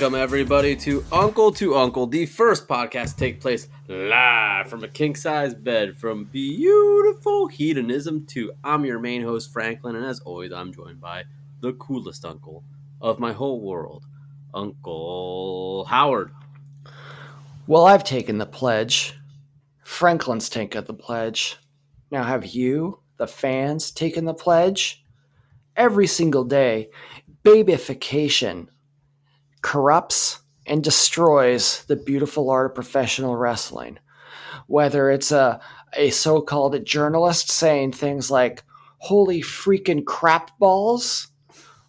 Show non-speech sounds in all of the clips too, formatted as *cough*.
Welcome, everybody, to Uncle to Uncle, the first podcast take place live from a king size bed from beautiful hedonism to. I'm your main host, Franklin, and as always, I'm joined by the coolest uncle of my whole world, Uncle Howard. Well, I've taken the pledge. Franklin's taken the pledge. Now, have you, the fans, taken the pledge? Every single day, babification corrupts and destroys the beautiful art of professional wrestling. Whether it's a, a so called journalist saying things like, holy freaking crap balls,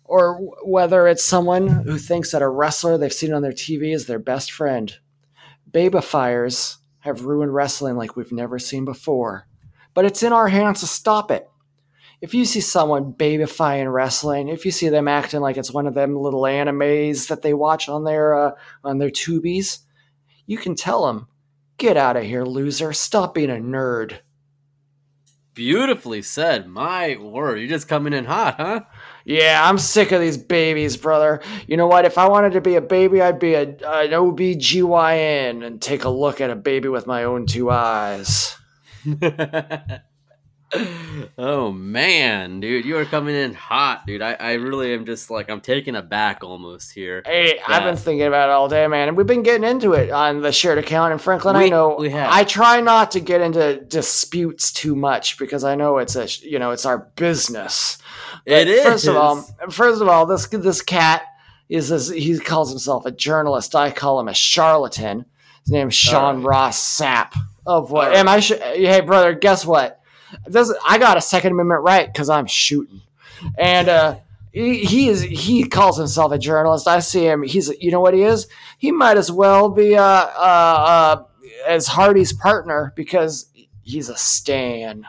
or whether it's someone who thinks that a wrestler they've seen on their TV is their best friend. Babifiers have ruined wrestling like we've never seen before. But it's in our hands to stop it if you see someone babyfying wrestling, if you see them acting like it's one of them little animes that they watch on their uh, on their tubies, you can tell them, "Get out of here, loser! Stop being a nerd." Beautifully said. My word, you're just coming in hot, huh? Yeah, I'm sick of these babies, brother. You know what? If I wanted to be a baby, I'd be a, an OBGYN and take a look at a baby with my own two eyes. *laughs* oh man, dude, you are coming in hot, dude. I, I really am just like I'm taken aback almost here. Hey, that... I've been thinking about it all day, man, and we've been getting into it on the shared account. And Franklin, we, I know we have. I try not to get into disputes too much because I know it's a you know it's our business. But it is. First of all, first of all, this this cat is this, he calls himself a journalist. I call him a charlatan. His name's oh, Sean right. Ross Sapp. Of what? Right. Am I? Sh- hey, brother, guess what? This, I got a Second Amendment right because I'm shooting, and uh, he, he, is he calls himself a journalist. I see him. He's you know what he is. He might as well be uh, uh, uh as Hardy's partner because he's a Stan,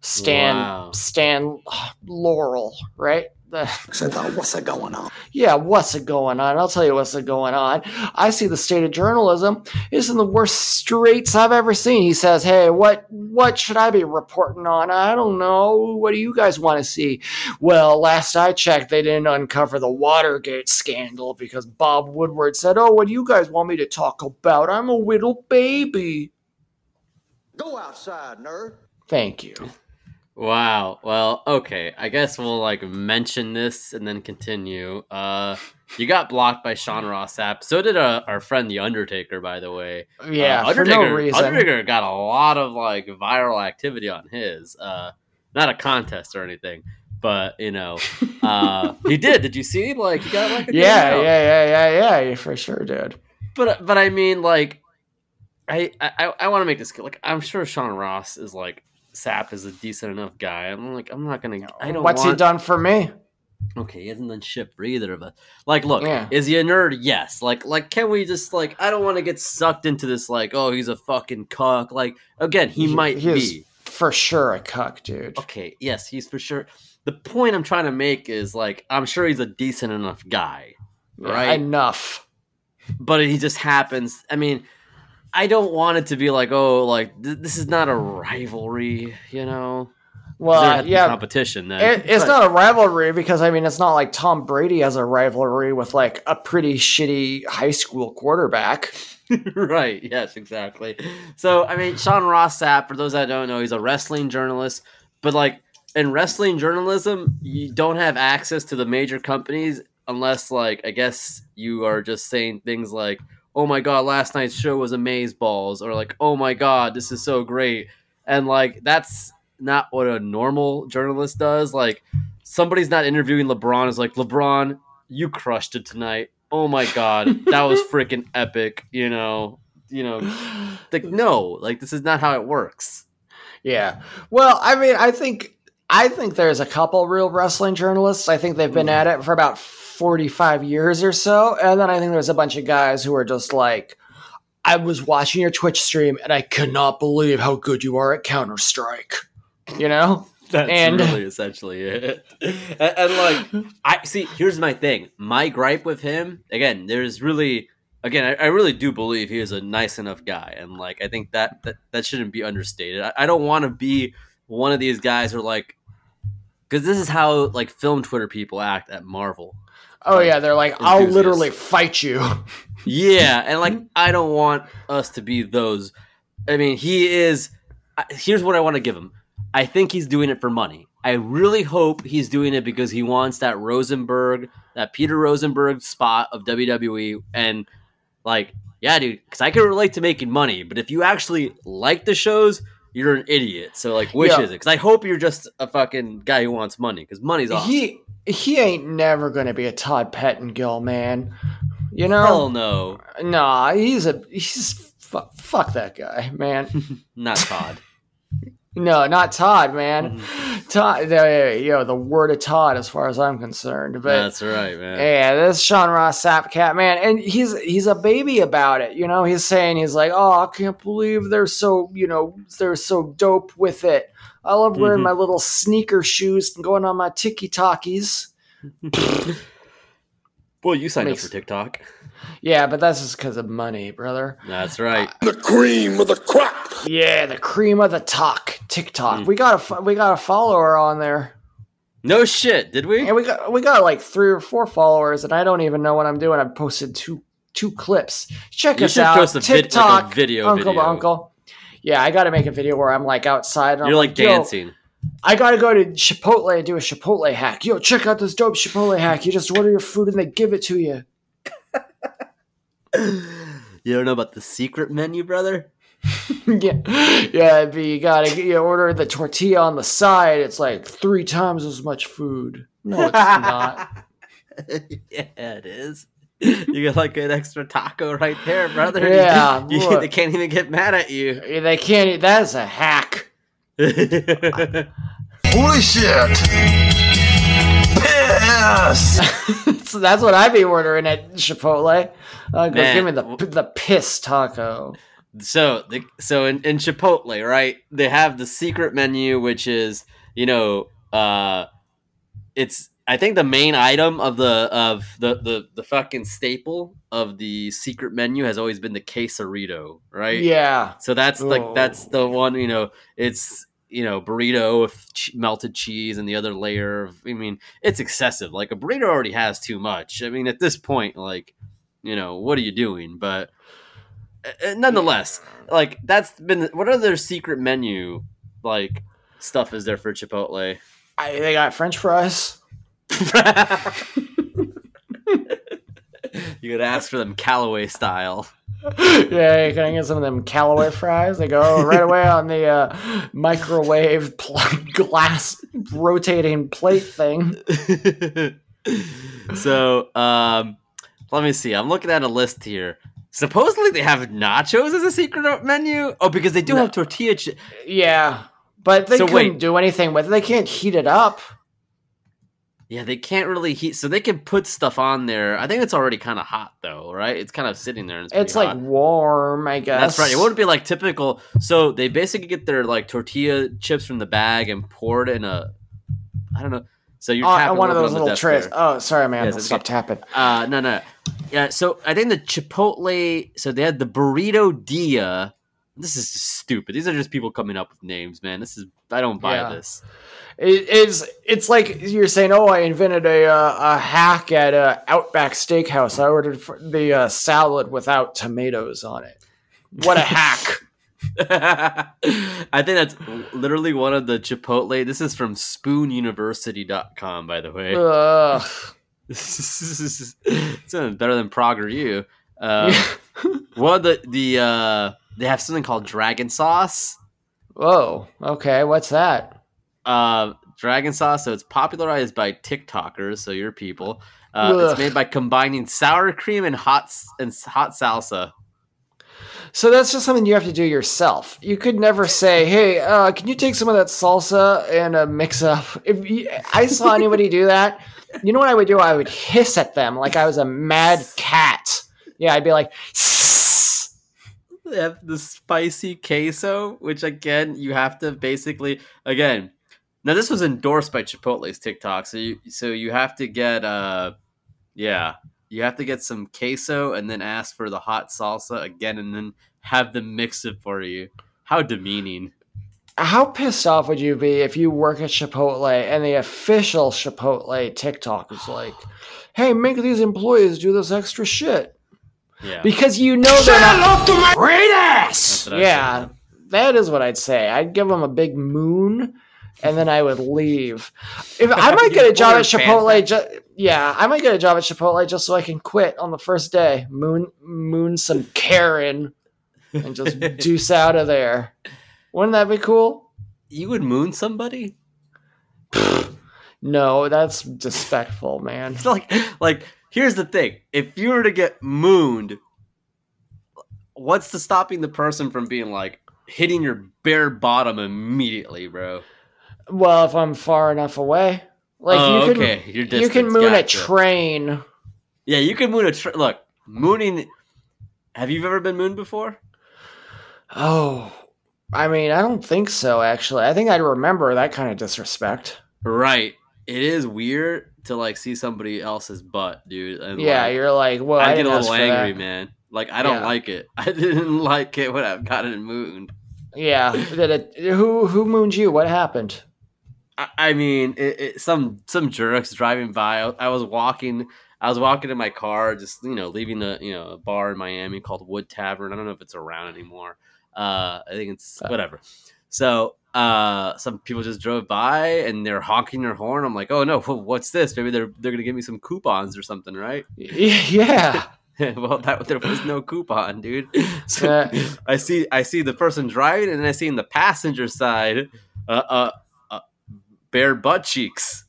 Stan, wow. Stan Laurel, right? So thought, what's it going on? Yeah, what's it going on? I'll tell you what's it going on. I see the state of journalism is in the worst straits I've ever seen. He says, "Hey, what what should I be reporting on? I don't know. What do you guys want to see?" Well, last I checked, they didn't uncover the Watergate scandal because Bob Woodward said, "Oh, what do you guys want me to talk about? I'm a little baby." Go outside, nerd. Thank you. Wow. Well, okay. I guess we'll like mention this and then continue. Uh, you got blocked by Sean Ross Sapp. So did uh, our friend the Undertaker, by the way. Yeah, uh, Undertaker, for no reason. Undertaker got a lot of like viral activity on his. Uh, not a contest or anything, but you know, uh, *laughs* he did. Did you see? Like he got like yeah, yeah, yeah, yeah, yeah. You for sure did. But but I mean, like, I I, I want to make this like I'm sure Sean Ross is like Sapp is a decent enough guy. I'm like, I'm not gonna. I don't. What's want... he done for me? Okay, he hasn't done shit for either of us. Like, look, yeah. is he a nerd? Yes. Like, like, can we just like? I don't want to get sucked into this. Like, oh, he's a fucking cuck. Like, again, he, he might he be for sure a cuck, dude. Okay, yes, he's for sure. The point I'm trying to make is like, I'm sure he's a decent enough guy, right? Yeah, enough. But he just happens. I mean, I don't want it to be like, oh, like th- this is not a rivalry, you know. Well, yeah, competition. Then. It, it's but, not a rivalry because I mean, it's not like Tom Brady has a rivalry with like a pretty shitty high school quarterback. *laughs* right. Yes. Exactly. So I mean, Sean Ross Sapp, for those that don't know, he's a wrestling journalist. But like in wrestling journalism, you don't have access to the major companies unless, like, I guess you are just saying things like, oh my god, last night's show was amaze balls, or like, oh my god, this is so great. And like that's not what a normal journalist does. Like somebody's not interviewing LeBron is like, LeBron, you crushed it tonight. Oh my god, that was *laughs* freaking epic, you know. You know, like no, like this is not how it works. Yeah. Well, I mean, I think I think there's a couple real wrestling journalists. I think they've been mm. at it for about 45 years or so. And then I think there's a bunch of guys who are just like, I was watching your Twitch stream and I cannot believe how good you are at Counter Strike. You know? *laughs* That's and, really essentially it. and, and, like, I see. Here's my thing. My gripe with him again. There's really, again, I, I, really do believe he is a nice enough guy, and like, I think that that, that shouldn't be understated. I, I don't want to be one of these guys who are like, because this is how like film Twitter people act at Marvel. Oh yeah, they're like, I'll literally fight you. *laughs* Yeah, and like I don't want us to be those. I mean, he is. Here's what I want to give him. I think he's doing it for money. I really hope he's doing it because he wants that Rosenberg, that Peter Rosenberg spot of WWE, and like, yeah, dude, because I can relate to making money. But if you actually like the shows, you're an idiot. So like, which Yeah. is it? Because I hope you're just a fucking guy who wants money. Because money's awesome. He he ain't never gonna be a Todd Pettengill man. You know? Hell no, Nah, he's a he's fuck, fuck that guy, man. *laughs* not Todd. No, not Todd, man. Mm-hmm. Todd, the, you know, the word of Todd, as far as I'm concerned. But That's right, man. yeah, this Sean Ross Sapcat, man, and he's he's a baby about it. You know, he's saying he's like, oh, I can't believe they're so you know they're so dope with it. I love wearing Mhm. my little sneaker shoes and going on my tiki talkies. *laughs* Well, you signed Makes- up for TikTok. Yeah, but that's just because of money, brother. That's right. The cream of the crop. Yeah, the cream of the talk, TikTok. Mm. We got a fo- we got a follower on there. No shit, did we? And we got we got like three or four followers, and I don't even know what I'm doing. I've posted two two clips. Check You us should out. post a vid- like a TikTok, video Uncle video. to Uncle. Yeah, I got to make a video where I'm like outside. And You're I'm like "Yo, dancing. I got to go to Chipotle and do a Chipotle hack. Yo, check out this dope Chipotle hack. You just order your food and they give it to you. You don't know about the secret menu, brother? *laughs* yeah, yeah. it'd be- You gotta you order the tortilla on the side. It's like three times as much food. No, it's not. *laughs* yeah, it is. *laughs* You get like an extra taco right there, brother. *laughs* Yeah, *laughs* You- look. they can't even get mad at you. They can't. eat- That is a hack. Holy shit. Piss. so that's what I'd be ordering at Chipotle. Uh, go give me the the piss taco. so the so in, in Chipotle, right? They have the secret menu, which is you know, uh, it's I think the main item of the of the the the fucking staple of the secret menu has always been the quesarito, right? Yeah, So that's like Oh. that's the one you know. It's you know burrito with ch- melted cheese and the other layer of. I mean, it's excessive. Like a burrito already has too much. I mean, at this point, like you know, what are you doing? But uh, nonetheless, like that's been what other secret menu like stuff is there for Chipotle? I, they got French fries. You could ask for them Callaway style. yeah, you can I get some of them Callaway fries? They go right away on the uh, microwave pl- glass rotating plate thing. *laughs* so um let me see i'm looking at a list here supposedly they have nachos as a secret menu oh because they do No. have tortilla chi- Yeah, but they So couldn't wait. do anything with it. They can't heat it up. Yeah they can't really heat so they can put stuff on there i think it's already kind of hot though right it's kind of sitting there and it's, It's like hot. warm, I guess. that's right it wouldn't be like typical so they basically get their like tortilla chips from the bag and pour it in a i don't know so you're on, tapping one of those little trays. there. Oh, sorry, man. Yes, Stop okay. tapping. Uh, no, no. Yeah, so I think the Chipotle. So they had the burrito dia. This is stupid. These are just people coming up with names, man. This is I don't buy Yeah. this. It is. It's like you're saying, "Oh, I invented a uh, a hack at uh, Outback Steakhouse. I ordered the uh, salad without tomatoes on it. What a *laughs* hack!" I think that's literally one of the Chipotle. This is from SpoonUniversity.com, by the way. *laughs* It's better than Prague or you. Uh, one of the the uh, they have something called Dragon Sauce. Whoa. Okay. What's that? uh, dragon sauce. So it's popularized by TikTokers, so your people. Uh, it's made by combining sour cream and hot and hot salsa. So that's just something you have to do yourself. You could never say, "Hey, uh, can you take some of that salsa and uh, mix up?" If you, I saw anybody do that, you know what I would do? I would hiss at them like I was a mad cat. Yeah, I'd be like. They have the spicy queso, which again you have to basically again. Now this was endorsed by Chipotle's TikTok, so you so you have to get uh yeah you have to get some queso and then ask for the hot salsa again and then have them mix it for you. How demeaning. How pissed off would you be if you work at Chipotle and the official Chipotle TikTok is like, "Hey, make these employees do this extra shit," Yeah. because you know they're not. to my great ass! Yeah, that is what I'd say. I'd give them a big moon, and then I would leave. If I might get a *laughs* job at Chipotle, ju- yeah, I might get a job at Chipotle just so I can quit on the first day. Moon, moon some Karen, and just *laughs* deuce out of there. Wouldn't that be cool? You would moon somebody? No, that's disrespectful, man. It's *laughs* like like here's the thing. If you were to get mooned, what's the stopping the person from being like hitting your bare bottom immediately, bro? Well, if I'm far enough away, like oh, you can, okay. Your you can distance, moon a train. Yeah, you can moon a train. look. Mooning. Have you ever been mooned before? Oh, I mean, I don't think so. Actually, I think I'd remember that kind of disrespect. Right. It is weird to like see somebody else's butt, dude. And Yeah, like, you're like, well, I, I get a little angry, that. man. Like I don't Yeah. like it. *laughs* I didn't like it when I've gotten mooned. Yeah, did it? Who who mooned you? What happened? I, I mean, it, it, some some jerks driving by. I, I was walking. I was walking in my car, just you know, leaving a you know a bar in Miami called Wood Tavern. I don't know if it's around anymore. Uh, I think it's Uh. whatever. So uh, some people just drove by and they're honking their horn. I'm like, oh no, what's this? Maybe they're they're gonna give me some coupons or something, right? *laughs* Yeah, *laughs* well, that there was no coupon, dude. *laughs* So Uh, I see I see the person driving, and then I see in the passenger side, uh, uh, uh bare butt cheeks.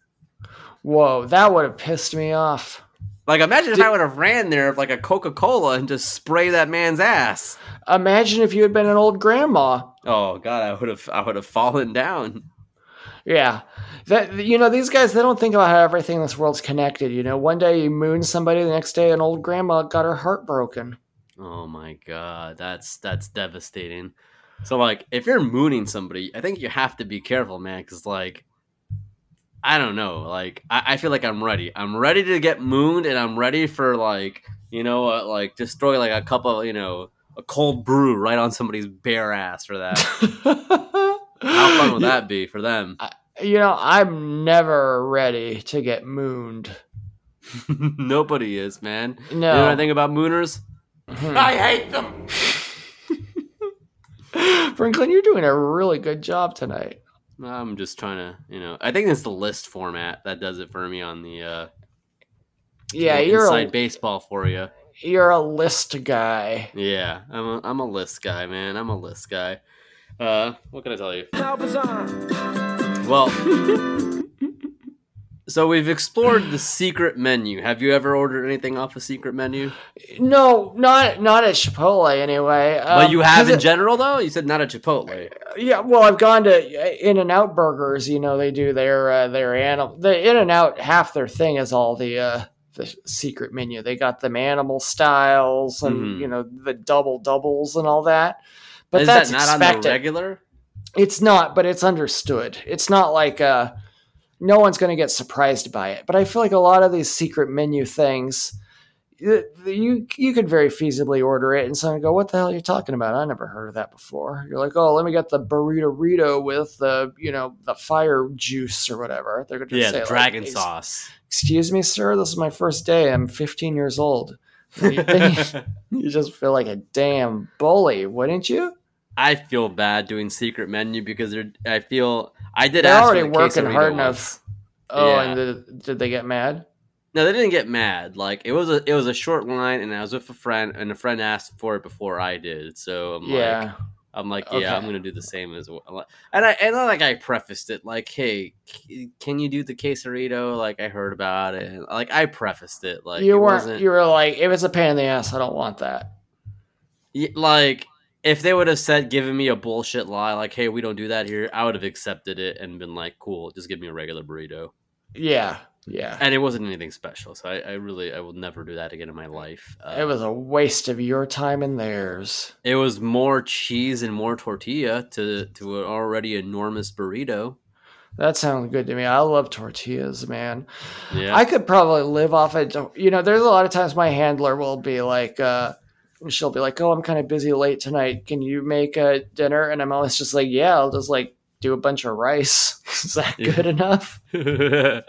whoa, that would have pissed me off. Like, imagine if I would have ran there with like a Coca Cola and just spray that man's ass. Imagine if you had been an old grandma. Oh God, I would have I would have fallen down. Yeah, that you know these guys they don't think about how everything in this world's connected. You know, one day you moon somebody, the next day an old grandma got her heart broken. Oh my God, that's that's devastating. So like, if you're mooning somebody, I think you have to be careful, man, because like. I don't know. Like, I, I feel like I'm ready. I'm ready to get mooned, and I'm ready for like, you know, uh, like destroy like a cup of, you know, a cold brew right on somebody's bare ass for that. *laughs* How fun would that be for them? You know, I'm never ready to get mooned. *laughs* Nobody is, man. No. You know what I think about mooners? Hmm. I hate them! *laughs* Franklin, you're doing a really good job tonight. I'm just trying to, you know, I think it's the list format that does it for me on the uh, Yeah, little you're inside a, baseball for you. you're a list guy. Yeah, I'm a, I'm a list guy, man. I'm a list guy. Uh, what can I tell you? Well, *laughs* so we've explored the *sighs* secret menu. Have you ever ordered anything off a secret menu? No, not not at Chipotle anyway. but Um, you have in it- general, though. You said not at Chipotle. Yeah, well, I've gone to In and Out Burgers. You know, they do their uh, their animal. The In and Out half their thing is all the uh, the secret menu. They got them animal styles and Mhm. you know the double doubles and all that. But is that's that not on the regular? It's not, but it's understood. It's not like uh, no one's going to get surprised by it. But I feel like a lot of these secret menu things, you you could very feasibly order it, and someone go, "What the hell are you talking about? I never heard of that before." You're like, "Oh, let me get the burrito Rito with the you know the fire juice or whatever." They're going to Yeah, say like, dragon "Ex- sauce. Excuse me, sir. This is my first day. I'm 15 years old. *laughs* You just feel like a damn bully, wouldn't you? I feel bad doing secret menu because. I feel I did. They're ask already the working hard enough. Oh, Yeah. and did, did they get mad? No, they didn't get mad. Like it was a it was a short line, and I was with a friend, and a friend asked for it before I did. So I'm like, yeah. I'm like, yeah, Okay. I'm gonna do the same as well. And I and I, like I prefaced it like, hey, can you do the quesarito? Like I heard about it. Like I prefaced it like you it weren't. wasn't You were like, if it's a pain in the ass, I don't want that. Like if they would have said given me a bullshit lie like, hey, we don't do that here, I would have accepted it and been like, cool, just give me a regular burrito. Yeah, yeah. And it wasn't anything special, so I, I really I will never do that again in my life. Uh, It was a waste of your time and theirs. It was more cheese and more tortilla to to an already enormous burrito. That sounds good to me. I love tortillas, man. Yeah. I could probably live off it. You know, there's a lot of times my handler will be like, uh, she'll be like, "Oh, I'm kind of busy late tonight. Can you make a dinner?" And I'm always just like, "Yeah, I'll just like do a bunch of rice. *laughs* Is that Yeah. good enough? *laughs* Yeah,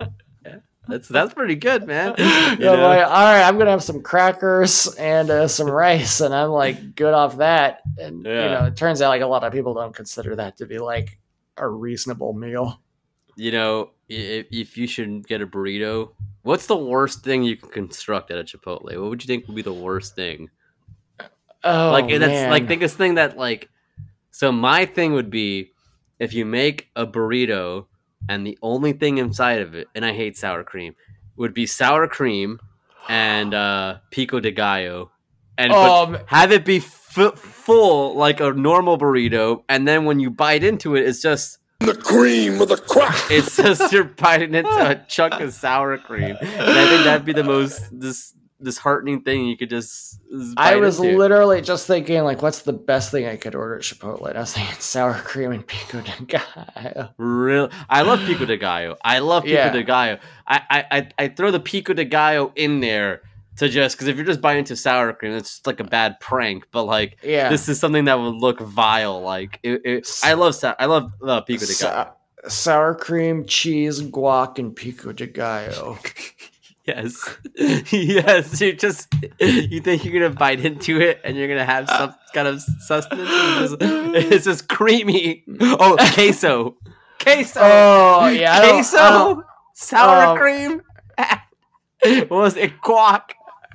that's that's pretty good, man. *laughs* You Yeah, know? like, all right, I'm gonna have some crackers and uh, some rice, and I'm like good off that. And you know, it turns out like a lot of people don't consider that to be like a reasonable meal. you know, if, if you should get a burrito, what's the worst thing you can construct at a Chipotle? What would you think would be the worst thing? Oh, like and that's like think this thing that like so my thing would be if you make a burrito and the only thing inside of it and i hate sour cream would be sour cream and uh pico de gallo and but Um, have it be f- full like a normal burrito and then when you bite into it it's just The cream of the crop. it's just you're biting into a *laughs* chunk of sour cream and i think that'd be the most this disheartening thing you could just, I was into. literally just thinking, like, what's the best thing I could order at Chipotle? And I was thinking sour *laughs* cream and pico de gallo. Real, I love pico de gallo. I love pico Yeah. de gallo. I, I, I, throw the pico de gallo in there to just because if you're just biting into sour cream, it's just like a bad prank. But like Yeah, this is something that would look vile. Like it, it, I love sou- I love uh, pico de gallo. Sa- sour cream, cheese, guac, and pico de gallo. *laughs* Yes, *laughs* yes. You just you think you're gonna bite into it and you're gonna have some kind of sustenance. It's just, creamy. Oh, queso, queso. Oh yeah, I don't- queso, I don't- sour um, cream. *laughs* what was it? Guac,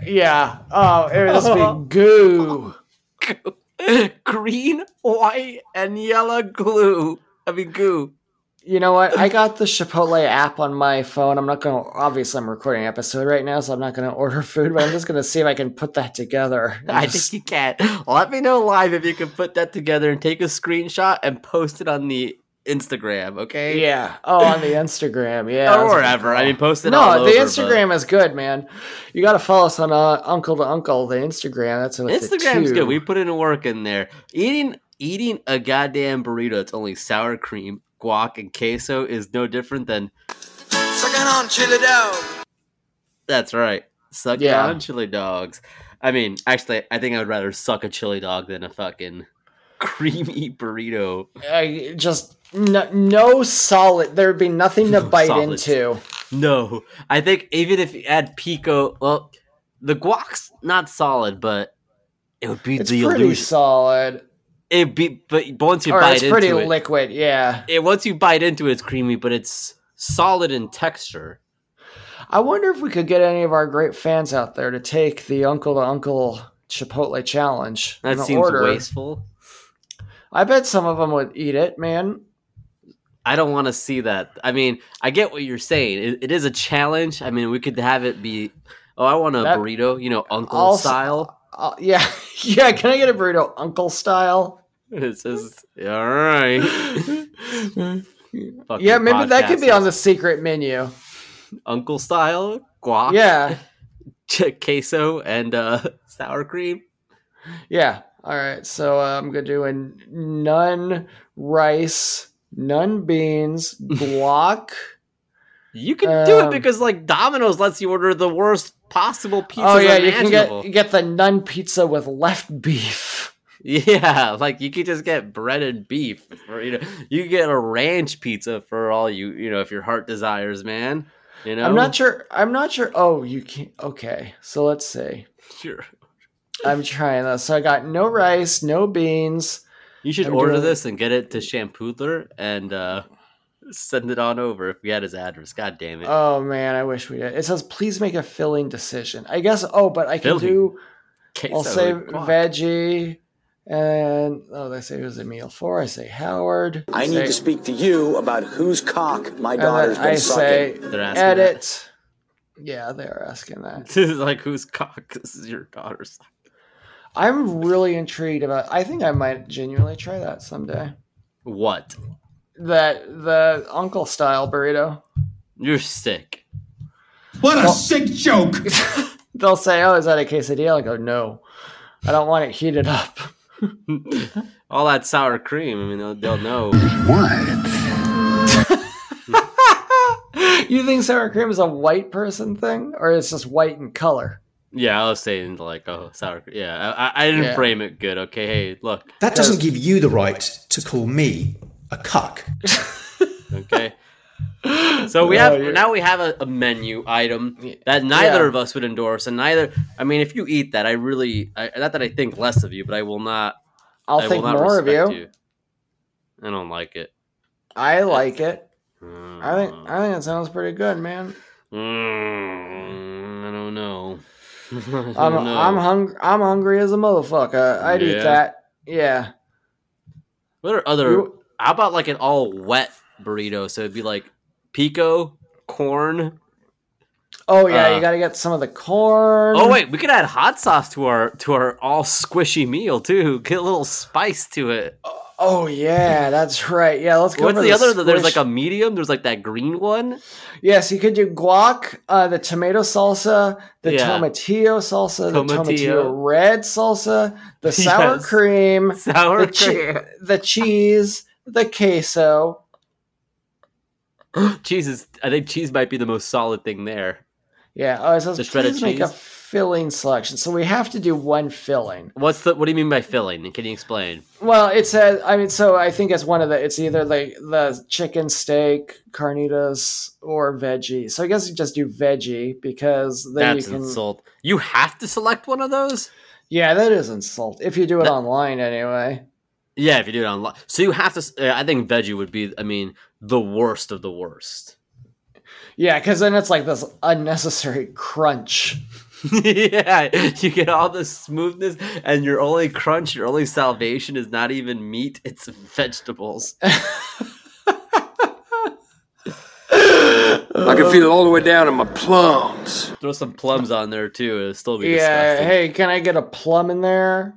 yeah. Oh, it was *laughs* be goo. green, white, and yellow glue. I mean, goo. You know what? I got the Chipotle app on my phone. I'm not gonna. Obviously, I'm recording an episode right now, so I'm not gonna order food. But I'm just gonna see if I can put that together. *laughs* I just- think you can. Let me know live if you can put that together and take a screenshot and post it on the Instagram. Okay. Yeah. Oh, on the Instagram. Yeah. or wherever. I mean, post it. no, the over, Instagram is good, man. You got to follow us on uh, Uncle to Uncle, the Instagram. That's but the Instagram's good. We put in work in there. Eating eating a goddamn burrito It's only sour cream, guac, and queso is no different than. Sucking on chili dog. That's right. Suck Yeah. on chili dogs. I mean, actually, I think I would rather suck a chili dog than a fucking creamy *laughs* burrito. I just no, no solid. There'd be nothing to No bite solids. into. No, I think even if you add pico, well, the guac's not solid, but it would be It's the pretty illusion. solid, It be, but once you or bite it's pretty it, liquid. Yeah. it, once you bite into it, it's creamy, but it's solid in texture. I wonder if we could get any of our great fans out there to take the Uncle to Uncle Chipotle challenge. That seems order. wasteful. I bet some of them would eat it, man. I don't want to see that. I mean, I get what you're saying. It, it is a challenge. I mean, we could have it be, oh, I want a That- burrito, you know, uncle Also- style. Uh, yeah, *laughs* yeah. Can I get a burrito, Uncle style? *laughs* It's just all right. *laughs* Yeah, maybe that could be on the secret menu. *laughs* uncle style guac. Yeah, queso and uh, sour cream. yeah. All right, so uh, I'm gonna do a none rice, none beans, guac. You can do it Um, because like Domino's lets you order the worst possible pizza. oh yeah, you can get you get the none pizza with left beef. Yeah, like you could just get breaded beef, or you know, you get a ranch pizza for all you you know if your heart desires, man. You know, I'm not sure. I'm not sure. Oh, you can't. Okay, so let's see. sure. I'm trying this. So I got no rice, no beans. You should I'm order doing- this and get it to Shampoodler and uh, send it on over if we had his address. God damn it! Oh man, I wish we did. It says please make a filling decision. I guess. Oh, but I can Filling? do. Queso I'll say veggie, and oh, they say it was a meal four. I say Howard. I need say, to speak to you about whose cock my daughter's been I sucking. They're asking edit. Yeah, they're asking that. *laughs* This is like whose cock this is your daughter's. I'm really intrigued about. I think I might genuinely try that someday. What? That the uncle style burrito. You're sick. What a sick joke! *laughs* They'll say, "Oh, is that a quesadilla?" I go, "No, I don't want it heated up." *laughs* All that sour cream. I mean, they'll, they'll know. you think sour cream is a white person thing, or it's just white in color? Yeah, I was saying like, oh, sour. cream. Yeah, I, I- I didn't Yeah. frame it good. Okay, hey, look. That doesn't give you the right to call me a cuck. *laughs* Okay. So we have you're- now we have a, a menu item that neither Yeah. of us would endorse, and neither. I mean, if you eat that, I really I, not that I think less of you, but I will not. I'll I think more of you. respect I don't like it. I like it. Mm, I think I think it sounds pretty good, man. Mm, I don't know. *laughs* I don't I'm know. I'm hungry. I'm hungry as a motherfucker. I'd eat that. Yeah. What are other? You- How about like an all wet burrito? So it'd be like pico, corn. Oh yeah, Uh, you got to get some of the corn. Oh wait, we could add hot sauce to our to our all squishy meal too. Get a little spice to it. Oh yeah, that's right. Yeah, let's go. What's for the other? There's like a medium. There's like that green one. yes. You could do guac, uh, the tomato salsa, the Yeah. tomatillo salsa, the Tomatillo. tomatillo red salsa, the sour Yes. cream, Sour the, che- the cheese, the queso. *gasps* cheese is. I think cheese might be the most solid thing there. Yeah. Oh, says The shredded please make a filling selection. So we have to do one filling. What's the? What do you mean by filling? Can you explain? Well, it says. I mean, so I think it's one of the. It's either like the chicken steak, carnitas, or veggie. So I guess you just do veggie because then That's you can. insult. You have to select one of those. Yeah, that is insult. If you do it That- online, anyway. Yeah, if you do it online. So you have to. uh, I think veggie would be. I mean, the worst of the worst. Yeah, because then it's like this unnecessary crunch. *laughs* yeah, you get all the smoothness, and your only crunch, your only salvation is not even meat; it's vegetables. I can feel it all the way down in my plums. Throw some plums on there too; it'll still be Yeah. disgusting. Hey, can I get a plum in there?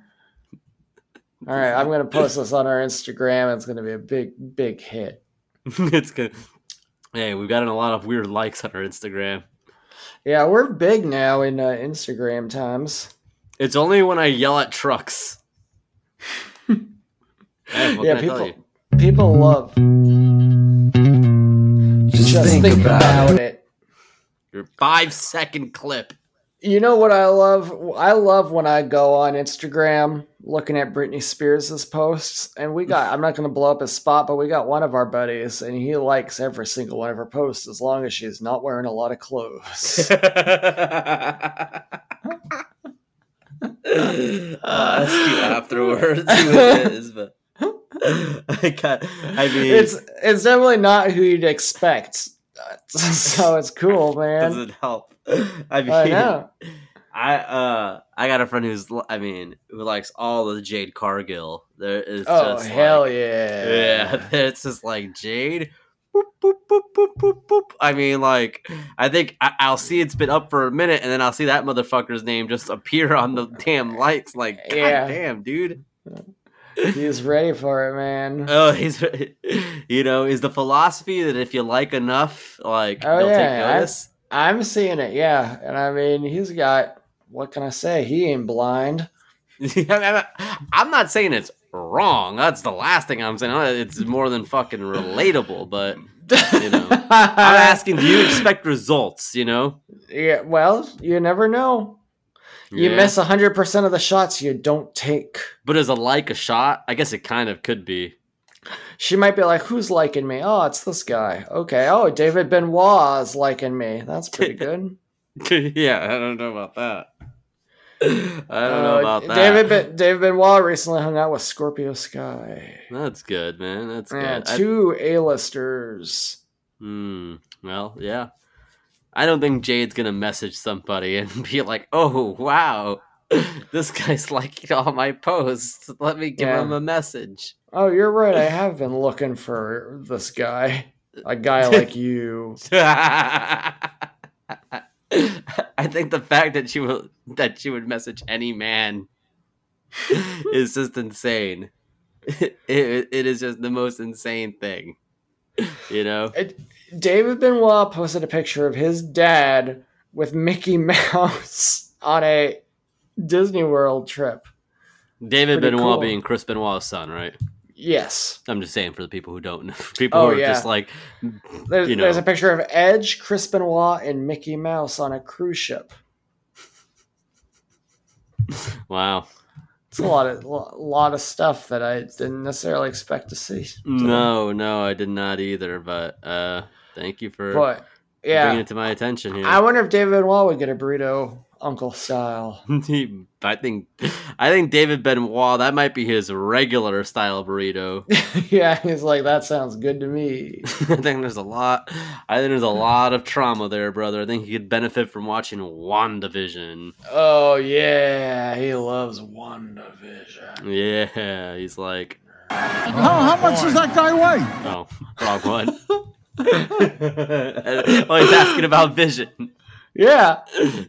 All right, I'm gonna post this on our Instagram. It's gonna be a big, big hit. *laughs* it's good. Hey, we've gotten a lot of weird likes on our Instagram. Yeah, we're big now in uh, Instagram times. It's only when I yell at trucks. *laughs* Hey, yeah, can I tell people, people love. Just, think, about, it. Your five second clip. You know what I love? I love when I go on Instagram looking at Britney Spears' posts, and we got. I'm not going to blow up his spot, but we got one of our buddies, and he likes every single one of her posts as long as she's not wearing a lot of clothes. *laughs* Ah, I'll ask afterwards who it is, but *laughs* I got. I mean, it's it's definitely not who you'd expect. So it's cool, *laughs* man. doesn't help. I mean, I know. I uh I got a friend who's I mean who likes all of the Jade Cargill. There is Oh just hell like, yeah! yeah, *laughs* it's just like Jade. Boop, boop, boop, boop, boop, boop. I mean, like, I think I- I'll see it's been up for a minute, and then I'll see that motherfucker's name just appear on the damn lights. Like, god Yeah. damn, dude. He's ready for it, man. *laughs* Oh, he's, you know, is the philosophy that if you like enough, like, Oh, they'll yeah, take notice. I'm seeing it, yeah. And I mean, he's got what can I say? He ain't blind. *laughs* I'm not saying it's wrong. That's the last thing I'm saying. It's more than fucking relatable, but you know, *laughs* I'm asking, do you expect results? You know, Yeah, well, you never know. You Yeah. miss hundred percent of the shots you don't take. but is a like a shot? I guess it kind of could be. She might be like, "Who's liking me? Oh, it's this guy. Okay. Oh, David Benoit is liking me. That's pretty *laughs* good. *laughs* yeah, I don't know about that. I don't know Uh, about that. David ben- David Benoit recently hung out with Scorpio Sky. That's good, man. That's Yeah, good. Two A-listers. Hmm. Well, yeah. I don't think Jade's gonna message somebody and *laughs* be like, "Oh, wow, *laughs* this guy's liking all my posts. Let me give Yeah. him a message." Oh, you're right. I have been looking for this guy. A guy like *laughs* you. I think the fact that she will that she would message any man is just insane. It, it, it is just the most insane thing, you know. It, David Benoit posted a picture of his dad with Mickey *laughs* Mouse on a Disney World trip. David pretty Benoit cool. being Chris Benoit's son, right? Yes. I'm just saying for the people who don't know, people Oh, who are yeah. just like, There's, You know. there's a picture of Edge, Chris Benoit, and Mickey Mouse on a cruise ship. *laughs* wow, It's a lot of a lot of stuff that I didn't necessarily expect to see. No, no, I did not either. But uh, thank you for But bringing it to my attention here. I wonder if David Benoit would get a burrito uncle style. *laughs* He- I think, I think David Benoit that might be his regular style burrito. *laughs* *laughs* yeah, he's like, that sounds good to me. I think there's a lot. I think there's a lot of trauma there, brother. I think he could benefit from watching WandaVision. Oh yeah, he loves WandaVision. Yeah, he's like, How, how much does that guy weigh? oh, wrong one. *laughs* oh, he's asking about Vision. Yeah,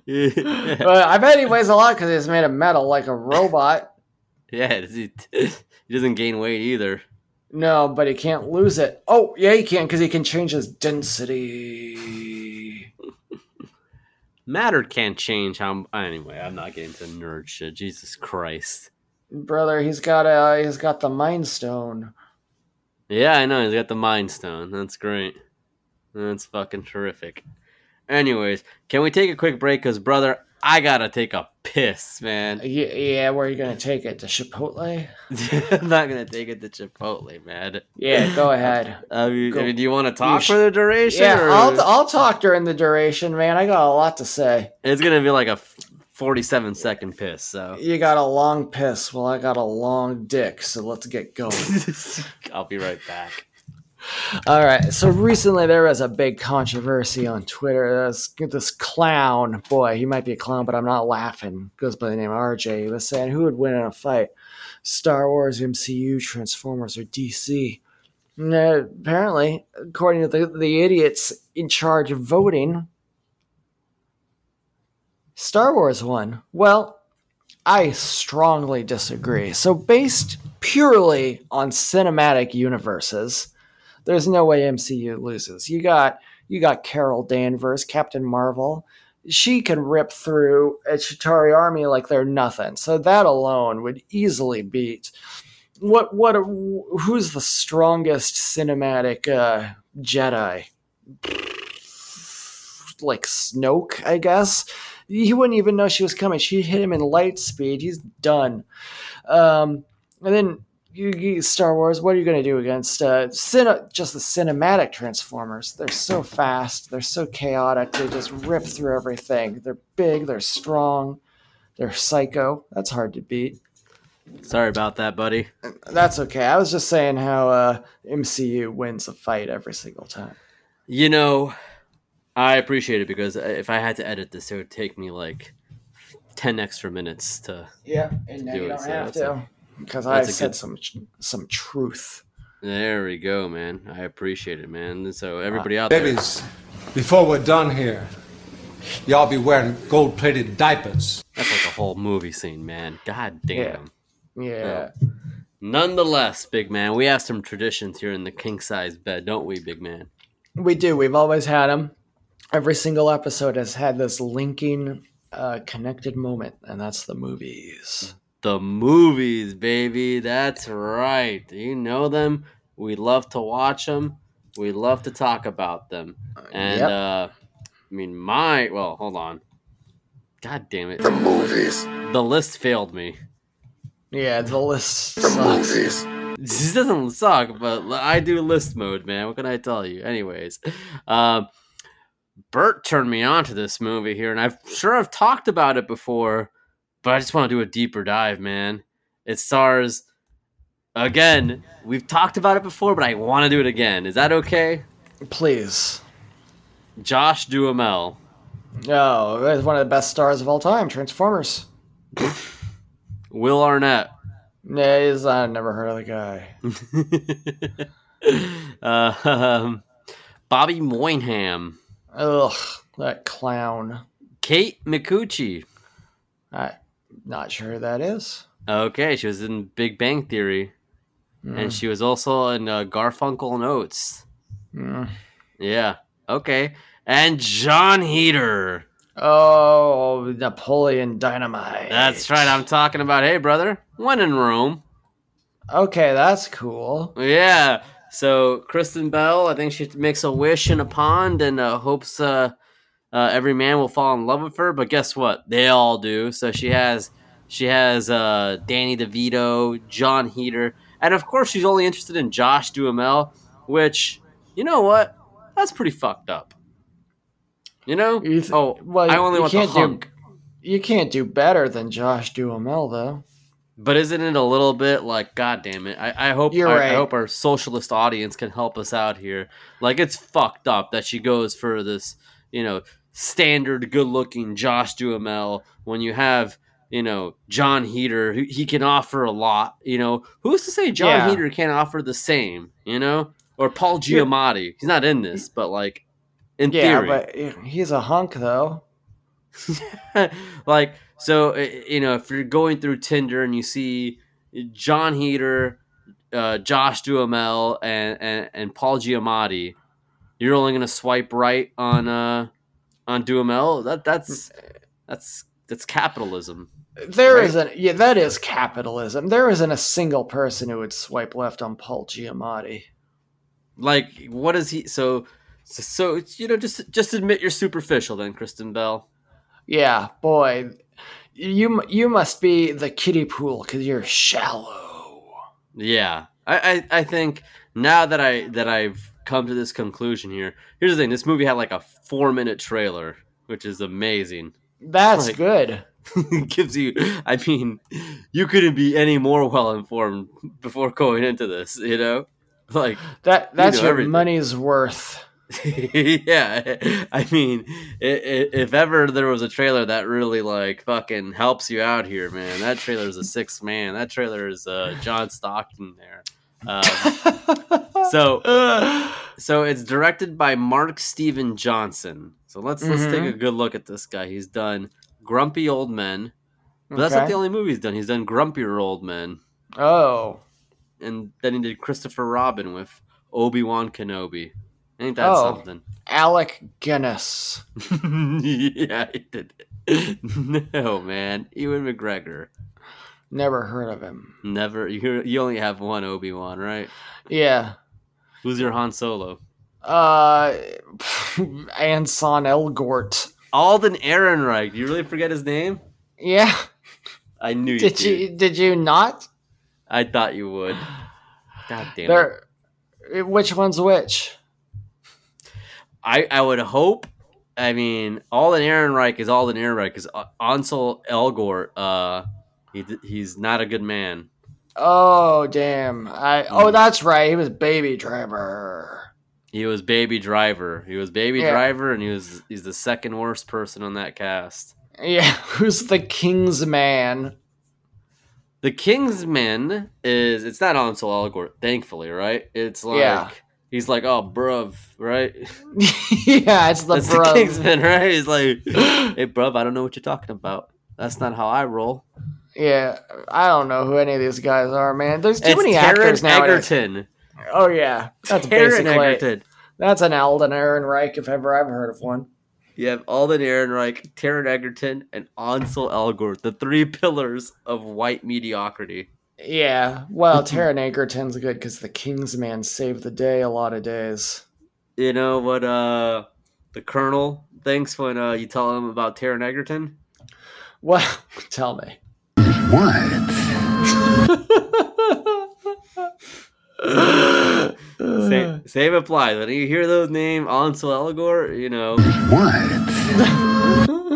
yeah, *laughs* but I bet he weighs a lot because he's made of metal like a robot. yeah he, he doesn't gain weight either. No, but he can't lose it. Oh yeah, he can because he can change his density. Matter can't change how. Anyway, I'm not getting to nerd shit. Jesus Christ. Brother, he's got a he's got the Mind Stone. Yeah, I know. He's got the Mind Stone. That's great. That's fucking terrific. Anyways, can we take a quick break? Because, brother, I gotta take a piss, man. Yeah, yeah, where are you gonna take it to Chipotle? *laughs* I'm not gonna take it to Chipotle, man. Yeah, go ahead. I mean, Go- I mean, do you want to talk sh- for the duration? Yeah, or- I'll I'll talk during the duration, man. I got a lot to say. It's gonna be like a 47 second piss. So You got a long piss, well, I got a long dick, so let's get going. *laughs* I'll be right back. All right. So recently there was a big controversy on Twitter. This, this clown, boy, he might be a clown, but I'm not laughing. Goes by the name RJ. He was saying who would win in a fight, Star Wars, MCU, Transformers, or DC. And, apparently, according to the, the idiots in charge of voting, Star Wars won. Well, I strongly disagree. So, based purely on cinematic universes, there's no way MCU loses. You got you got Carol Danvers, Captain Marvel. She can rip through a Chitauri army like they're nothing. So that alone would easily beat what what who's the strongest cinematic uh, Jedi? Like Snoke, I guess. He wouldn't even know she was coming. She hit him in light speed. He's done. Um, and then you, you Star Wars. What are you going to do against uh, cine, just the cinematic Transformers? They're so fast. They're so chaotic. They just rip through everything. They're big. They're strong. They're psycho. That's hard to beat. Sorry about that, buddy. That's okay. I was just saying how uh, MCU wins a fight every single time. You know, I appreciate it because uh, if I had to edit this, it would take me like 10 extra minutes to. Yeah, and now Do you it, don't so have that's to a- because I that's a said good- some some truth. There we go, man. I appreciate it, man. So, everybody uh, out there. Babies, before we're done here, y'all be wearing gold plated diapers. That's like a whole movie scene, man. God damn. Yeah. Nonetheless, big man, we have some traditions here in the king size bed, don't we, big man? We do. We've always had them. Every single episode has had this linking, uh, connected moment, and that's the movies. The movies, baby. That's right. You know them? We love to watch them. We love to talk about them. And Yep. uh I mean my well, hold on. God damn it. The movies. The list failed me. Yeah, the list The sucks. movies. This doesn't suck, but I do list mode, man. What can I tell you? Anyways, um, Bert turned me on to this movie here, and I'm sure I've talked about it before, but I just want to do a deeper dive, man. It stars, again, we've talked about it before, but I want to do it again. Is that okay? Please. Josh Duhamel. Oh, it's one of the best stars of all time, Transformers. *laughs* Will Arnett. Yeah, he's, I never heard of the guy. uh, *laughs* um, Bobby Moynihan. Ugh, that clown. Kate Micucci. I'm not sure who that is. Okay, she was in Big Bang Theory, Hmm. and she was also in uh, Garfunkel and Oates. Mm. Yeah. Okay. And Jon Heder. Oh, Napoleon Dynamite. That's right. I'm talking about. Hey, brother. When in Rome. Okay, that's cool. Yeah. So Kristen Bell, I think she makes a wish in a pond and uh, hopes uh, uh, every man will fall in love with her. But guess what? They all do. So she has She has uh, Danny DeVito, Jon Heder, and of course, she's only interested in Josh Duhamel, which, you know what? That's pretty fucked up. You know? You th- oh, well, I only want the can't do- hunk. You can't do better than Josh Duhamel, though. But isn't it a little bit like, God damn it? I, I hope You're I, I hope our socialist audience can help us out here. Like, it's fucked up that she goes for this, you know, standard good-looking Josh Duhamel when you have, you know, Jon Heder. He, he can offer a lot. You know, who's to say Jon Yeah. Heder can't offer the same? You know, or Paul Giamatti. He's not in this, but like, in theory. Yeah, theory, but he's a hunk, though. *laughs* like so you know if you're going through tinder and you see jon heder uh, josh duhamel and, and, and paul giamatti you're only going to swipe right on uh on duhamel that that's that's that's capitalism There Right. not yeah, that is capitalism. There isn't a single person who would swipe left on Paul Giamatti. like what is he so so, so you know just just admit you're superficial then kristen bell Yeah, boy, you you must be the kiddie pool because you're shallow. Yeah, I, I I think now that I that I've come to this conclusion here. Here's the thing: this movie had like a four minute trailer, which is amazing. That's Like- good. *laughs* gives you, I mean, you couldn't be any more well informed before going into this. You know, like That that's know your everything. money's worth. *laughs* yeah, I mean, i i if ever there was a trailer that really like fucking helps you out here, man, that trailer is a six man. That trailer is uh, John Stockton there. Um, *laughs* so *sighs* so it's directed by Mark Steven Johnson. So let's let's take Mhm. a good look at this guy. He's done Grumpy Old Men, but that's not the only movie he's done. He's done Grumpier Old Men, Oh, and then he did Christopher Robin with Obi Wan Kenobi. Ain't that Oh. something? Alec Guinness. *laughs* yeah, he did. *laughs* no, man, Ewan McGregor. Never heard of him. Never. You you only have one Obi Wan, right? Yeah. Who's your Han Solo? Uh, *laughs* Ansel Elgort. Alden Ehrenreich. Do you really forget his name? Yeah. I knew you Did did. you did you not? I thought you would. *sighs* God damn it. Which one's which? I, I would hope. I mean, Alden Ehrenreich is Alden Ehrenreich because Ansel Elgort, uh, he, he's not a good man. Oh damn! I oh that's right. He was Baby Driver. He was Baby Driver. He was Baby Yeah. Driver, and he was he's the second worst person on that cast. Yeah, *laughs* who's the King's Man? The Kingsman is it's not Ansel Elgort, thankfully, right? It's like Yeah. He's like, oh, bruv, right? *laughs* yeah, it's the That's the Kingsman, right? He's like, hey, bruv, I don't know what you're talking about. That's not how I roll. Yeah, I don't know who any of these guys are, man. There's too it's many actors now. Egerton. Oh yeah, that's basically Egerton. that's an Alden Ehrenreich if ever I've heard of one. You have Alden Ehrenreich, Taron Egerton, and Ansel Elgort, the three pillars of white mediocrity. Yeah, well, *clears throat* Taron Egerton's good because the King's Man saved the day a lot of days. You know what uh the Colonel thinks when uh, you tell him about Taron Egerton? Well, *laughs* tell me. Same, same applies. When you hear those names, Ansel Elgort, you know. *laughs*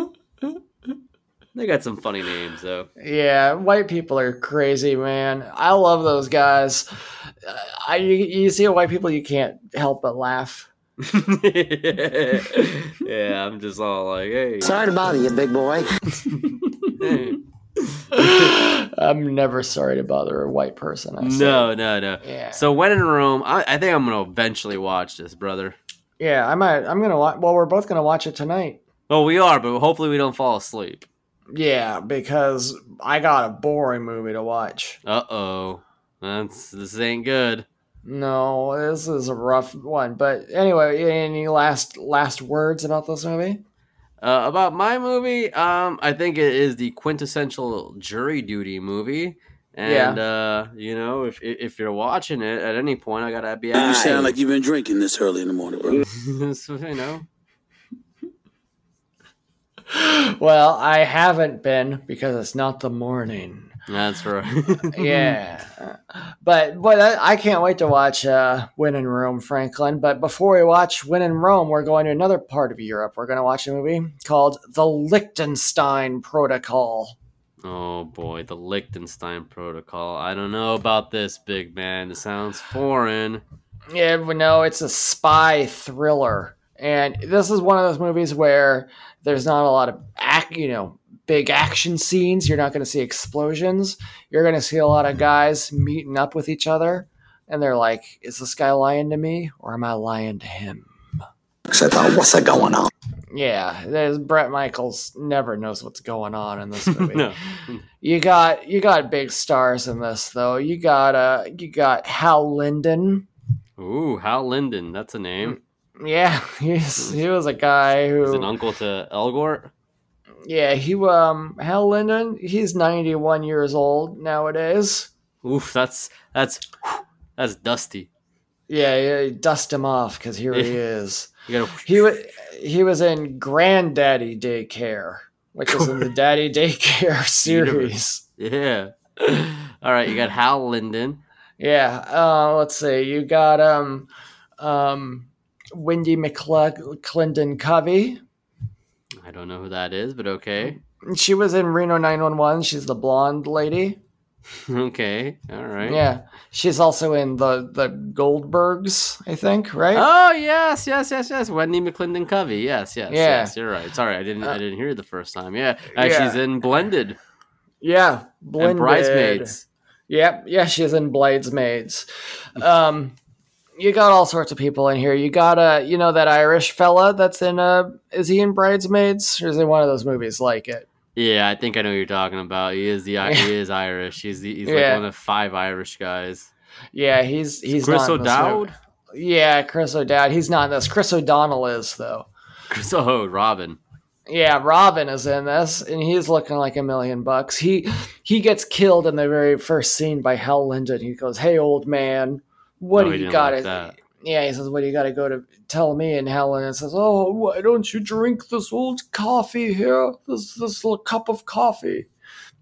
They got some funny names though. Yeah, white people are crazy, man. I love those guys. Uh, I you, you see white people, you can't help but laugh. *laughs* yeah, I'm just all like, hey. Sorry to bother you, big boy. *laughs* I'm never sorry to bother a white person. I say. No, no, no. Yeah. So when in Rome, I, I think I'm gonna eventually watch this, brother. Yeah, I might. I'm gonna watch. Well, we're both gonna watch it tonight. Well, we are, but hopefully we don't fall asleep. Yeah, because I got a boring movie to watch. Uh oh, that's this ain't good. No, this is a rough one. But anyway, any last last words about this movie? Uh, about my movie, um, I think it is the quintessential jury duty movie. And uh, you know, if if you're watching it at any point, I gotta be. You sound like you've been drinking this early in the morning, bro. *laughs* so, you know. *gasps* well, I haven't been because it's not the morning. That's right. *laughs* yeah, *laughs* but but I, I can't wait to watch uh, When in Rome, Franklin. But before we watch When in Rome, we're going to another part of Europe. We're going to watch a movie called The Liechtenstein Protocol. Oh boy, the Liechtenstein Protocol. I don't know about this, big man. It sounds foreign. Yeah, but no, it's a spy thriller, and this is one of those movies where there's not a lot of act, you know, big action scenes. You're not going to see explosions. You're going to see a lot of guys meeting up with each other, and they're like, "Is this guy lying to me, or am I lying to him?" So I thought, what's that going on? Yeah, there's Brett Michaels never knows what's going on in this *laughs* movie. no. You got you got big stars in this though. You got uh you got Hal Linden. Ooh, Hal Linden. That's a name. Yeah, *laughs* he's he was a guy He's an uncle to Elgort. yeah he um Hal Linden. He's ninety one years old nowadays. Oof, that's that's that's dusty. Yeah, yeah dust him off because here he *laughs* is. You gotta. He was he was in Granddaddy Daycare, which is in the *laughs* Daddy Daycare series. Yeah. All right, you got Hal Linden. Yeah, uh, let's see. You got um, um, Wendy McClendon Covey. I don't know who that is, but okay. She was in Reno 911. She's the blonde lady. *laughs* Okay. All right. Yeah, she's also in the the Goldbergs, I think. Right? Oh yes, yes, yes, yes. Wendi McLendon-Covey. Yes, yes, Yeah. yes. You're right. Sorry, I didn't. Uh, I didn't hear the first time. Yeah, uh, yeah. she's in Blended yeah, and Blended. Bridesmaids. Yep, yeah, she's in Bridesmaids. Um, you got all sorts of people in here. You got a, you know that Irish fella that's in uh, is he in Bridesmaids or is it one of those movies like it? Yeah, I think I know who you're talking about. He is the *laughs* he is Irish. He's the he's like Yeah. one of five Irish guys. Yeah, he's he's Chris not in this. O'Dowd. Yeah, Chris O'Dowd. He's not in this. Chris O'Donnell is though. Chris oh Robin. Yeah, Robin is in this, and he's looking like a million bucks. He he gets killed in the very first scene by Hal Linden. He goes, "Hey, old man, what Oh, do you got like to?" yeah, he says, "What do you got to go to tell me?" And Helen says, "Oh, why don't you drink this old coffee here? This this little cup of coffee."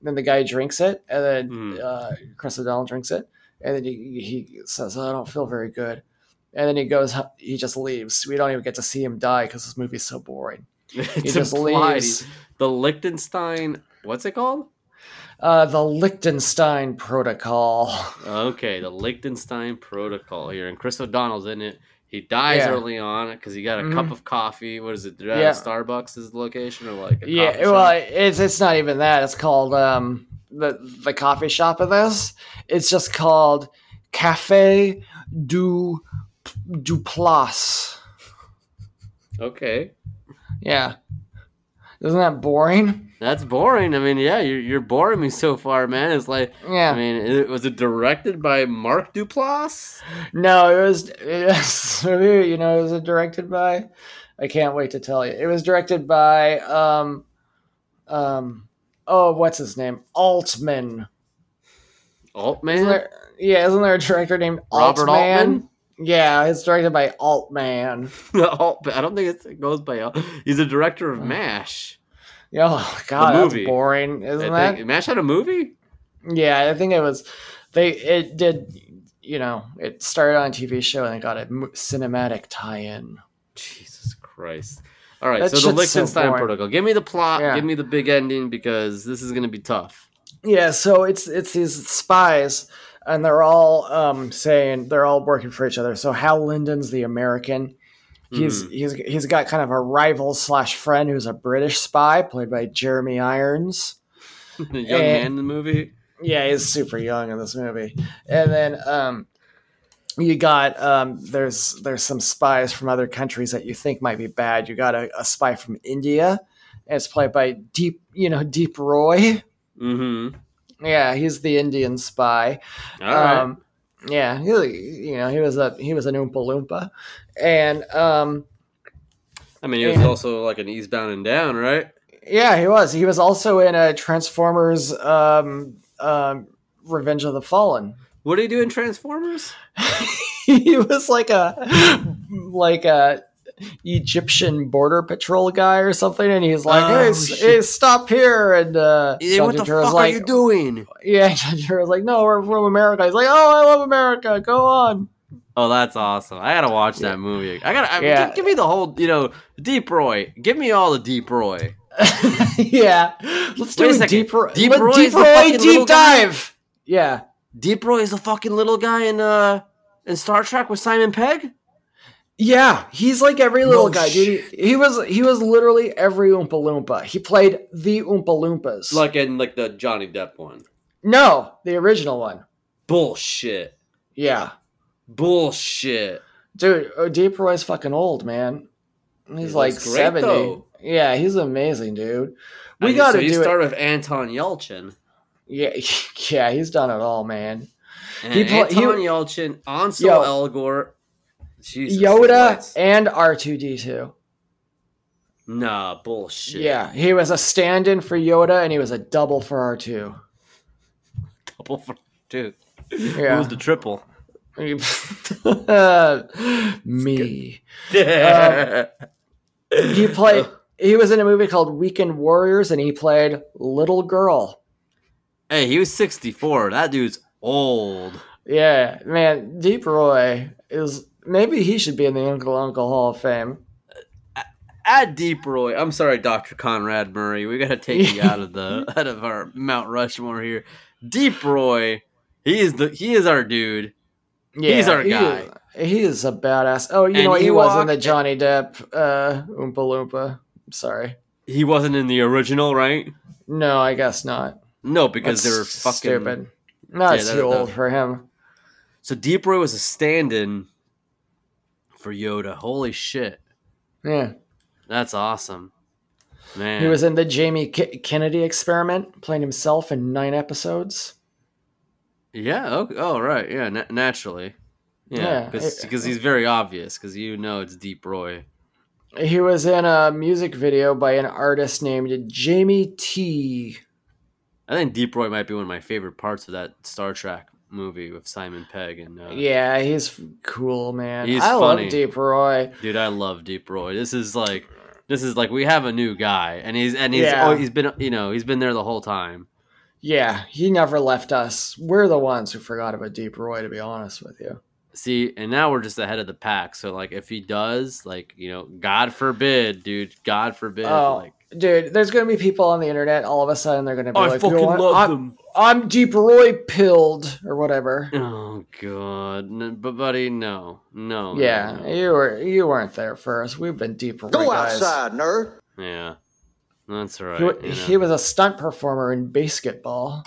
then the guy drinks it, and then Hmm. uh, Chris O'Donnell drinks it, and then he he says, "I don't feel very good." And then he goes, he just leaves. We don't even get to see him die because this movie's so boring. *laughs* It's just implied. leaves. The Liechtenstein. What's it called? Uh, the Liechtenstein Protocol. Okay, the Liechtenstein Protocol here, and Chris O'Donnell's in it. He dies Yeah. early on because he got a Mhm. cup of coffee. What is it? Yeah. Starbucks is the location, or like a Yeah, well, it's it's not even that. It's called um the the coffee shop of this. It's just called Cafe du du Place. okay, Yeah, isn't that boring? that's boring. I mean, yeah, you're you're boring me so far, man. It's like, Yeah. I mean, it, was it directed by Mark Duplass? No, it was, it was *laughs* you know, it was directed by. I can't wait to tell you. It was directed by um um oh what's his name Altman. Altman, Isn't there, yeah, isn't there a director named Robert Altman? Yeah, it's directed by Altman. *laughs* Altman. I don't think it's, it goes by. Alt- He's a director of hmm. Mash. Oh God, that's movie. boring, isn't I that? Mash had a movie. Yeah, I think it was. They it did. You know, it started on a TV show and it got a cinematic tie-in. Jesus Christ. All right, That so the shit's so Protocol. Give me the plot. Yeah. Give me the big ending because this is going to be tough. Yeah, so it's it's these spies, and they're all um, saying they're all working for each other. So Hal Linden's the American. He's Mm-hmm. he's he's got kind of a rival slash friend who's a British spy, played by Jeremy Irons. the *laughs* young Eh. man in the movie. Yeah, he's super young in this movie. And then um, you got um, there's there's some spies from other countries that you think might be bad. You got a, a spy from India, and it's played by Deep, you know, Deep Roy. Mm-hmm. Yeah, he's the Indian spy. All right. Um, yeah, he, you know, he was a he was an Oompa Loompa, and um, I mean, he was and- also like an Eastbound and Down, right? yeah, he was. He was also in a Transformers um, um, Revenge of the Fallen. What did he do in Transformers? *laughs* he was like a like a Egyptian border patrol guy or something, and he's like, Oh, "Hey, hey, stop here!" And uh, John what the fuck like, are you doing? Yeah, *laughs* John Turturro's like, "No, we're from America." He's like, "Oh, I love America. Go on." Oh, that's awesome! I gotta watch that movie. I gotta I, Yeah. give, give me the whole, you know, Deep Roy. Give me all the Deep Roy. *laughs* yeah, let's do Wait a deep, Ro- Deep Roy deep Roy deep guy? dive. Yeah, Deep Roy is the fucking little guy in uh in Star Trek with Simon Pegg. Yeah, he's like every little No guy, dude. He, he was he was literally every Oompa Loompa. He played the Oompa Loompas. Like in like the Johnny Depp one. no, the original one. Bullshit. Yeah, Bullshit. dude, uh, Deep Roy's fucking old, man. He's He like seventy. though. Yeah, he's amazing, dude. We got to so he do it. with Anton Yelchin. Yeah, *laughs* yeah, he's done it all, man. And He he- Anton Yelchin, Ansel Yo. Elgort, Jesus, Yoda and R two D two. Nah, bullshit. Yeah, he was a stand-in for Yoda, and he was a double for R two. *laughs* double for two. Yeah. Who's the triple? *laughs* Me. *laughs* He played. He was in a movie called Weekend Warriors, and he played Little Girl. hey, he was sixty four. That dude's old. Yeah, man, Deep Roy is maybe he should be in the Uncle Uncle Hall of Fame. Add Deep Roy. I'm sorry, Doctor Conrad Murray. We gotta take you out of the *laughs* *laughs* out of our Mount Rushmore here. Deep Roy. He is the he is our dude. Yeah, He's our he guy. is- he is a badass. Oh, you And know? He was in the Johnny Depp uh, Oompa Loompa. Sorry. He wasn't in the original, right? No, I guess not. No, because That's they were fucking stupid. No, it's Yeah, too that- that- old for him. So Deep Roy was a stand-in for Yoda. Holy shit, Yeah. that's awesome, man. He was in the Jamie K- Kennedy experiment, playing himself in nine episodes. yeah. Okay. Oh, right. Yeah. Na- naturally. Yeah, Yeah, because it- he's very obvious. Because you know it's Deep Roy. He was in a music video by an artist named Jamie T. I think Deep Roy might be one of my favorite parts of that Star Trek movie with Simon Pegg and uh, Yeah, he's cool, man. He's I funny. love Deep Roy. dude, I love Deep Roy. This is like this is like we have a new guy, and he's and he's Yeah. oh, he's been you know he's been there the whole time. Yeah, he never left us. We're the ones who forgot about Deep Roy, to be honest with you. See, and now we're just ahead of the pack. So like, if he does, like you know, God forbid, dude, God forbid, Oh, like dude, there's gonna be people on the internet. All of a sudden, they're gonna be I like, fucking "You know what? love I'm, them. I'm Deep Roy pilled or whatever." Oh god, N- but buddy, no, no, no, Yeah, no. you were you weren't there first. We've been Deep Roy Go guys. outside, nerd. yeah, that's right. He, you know. he was a stunt performer in basketball.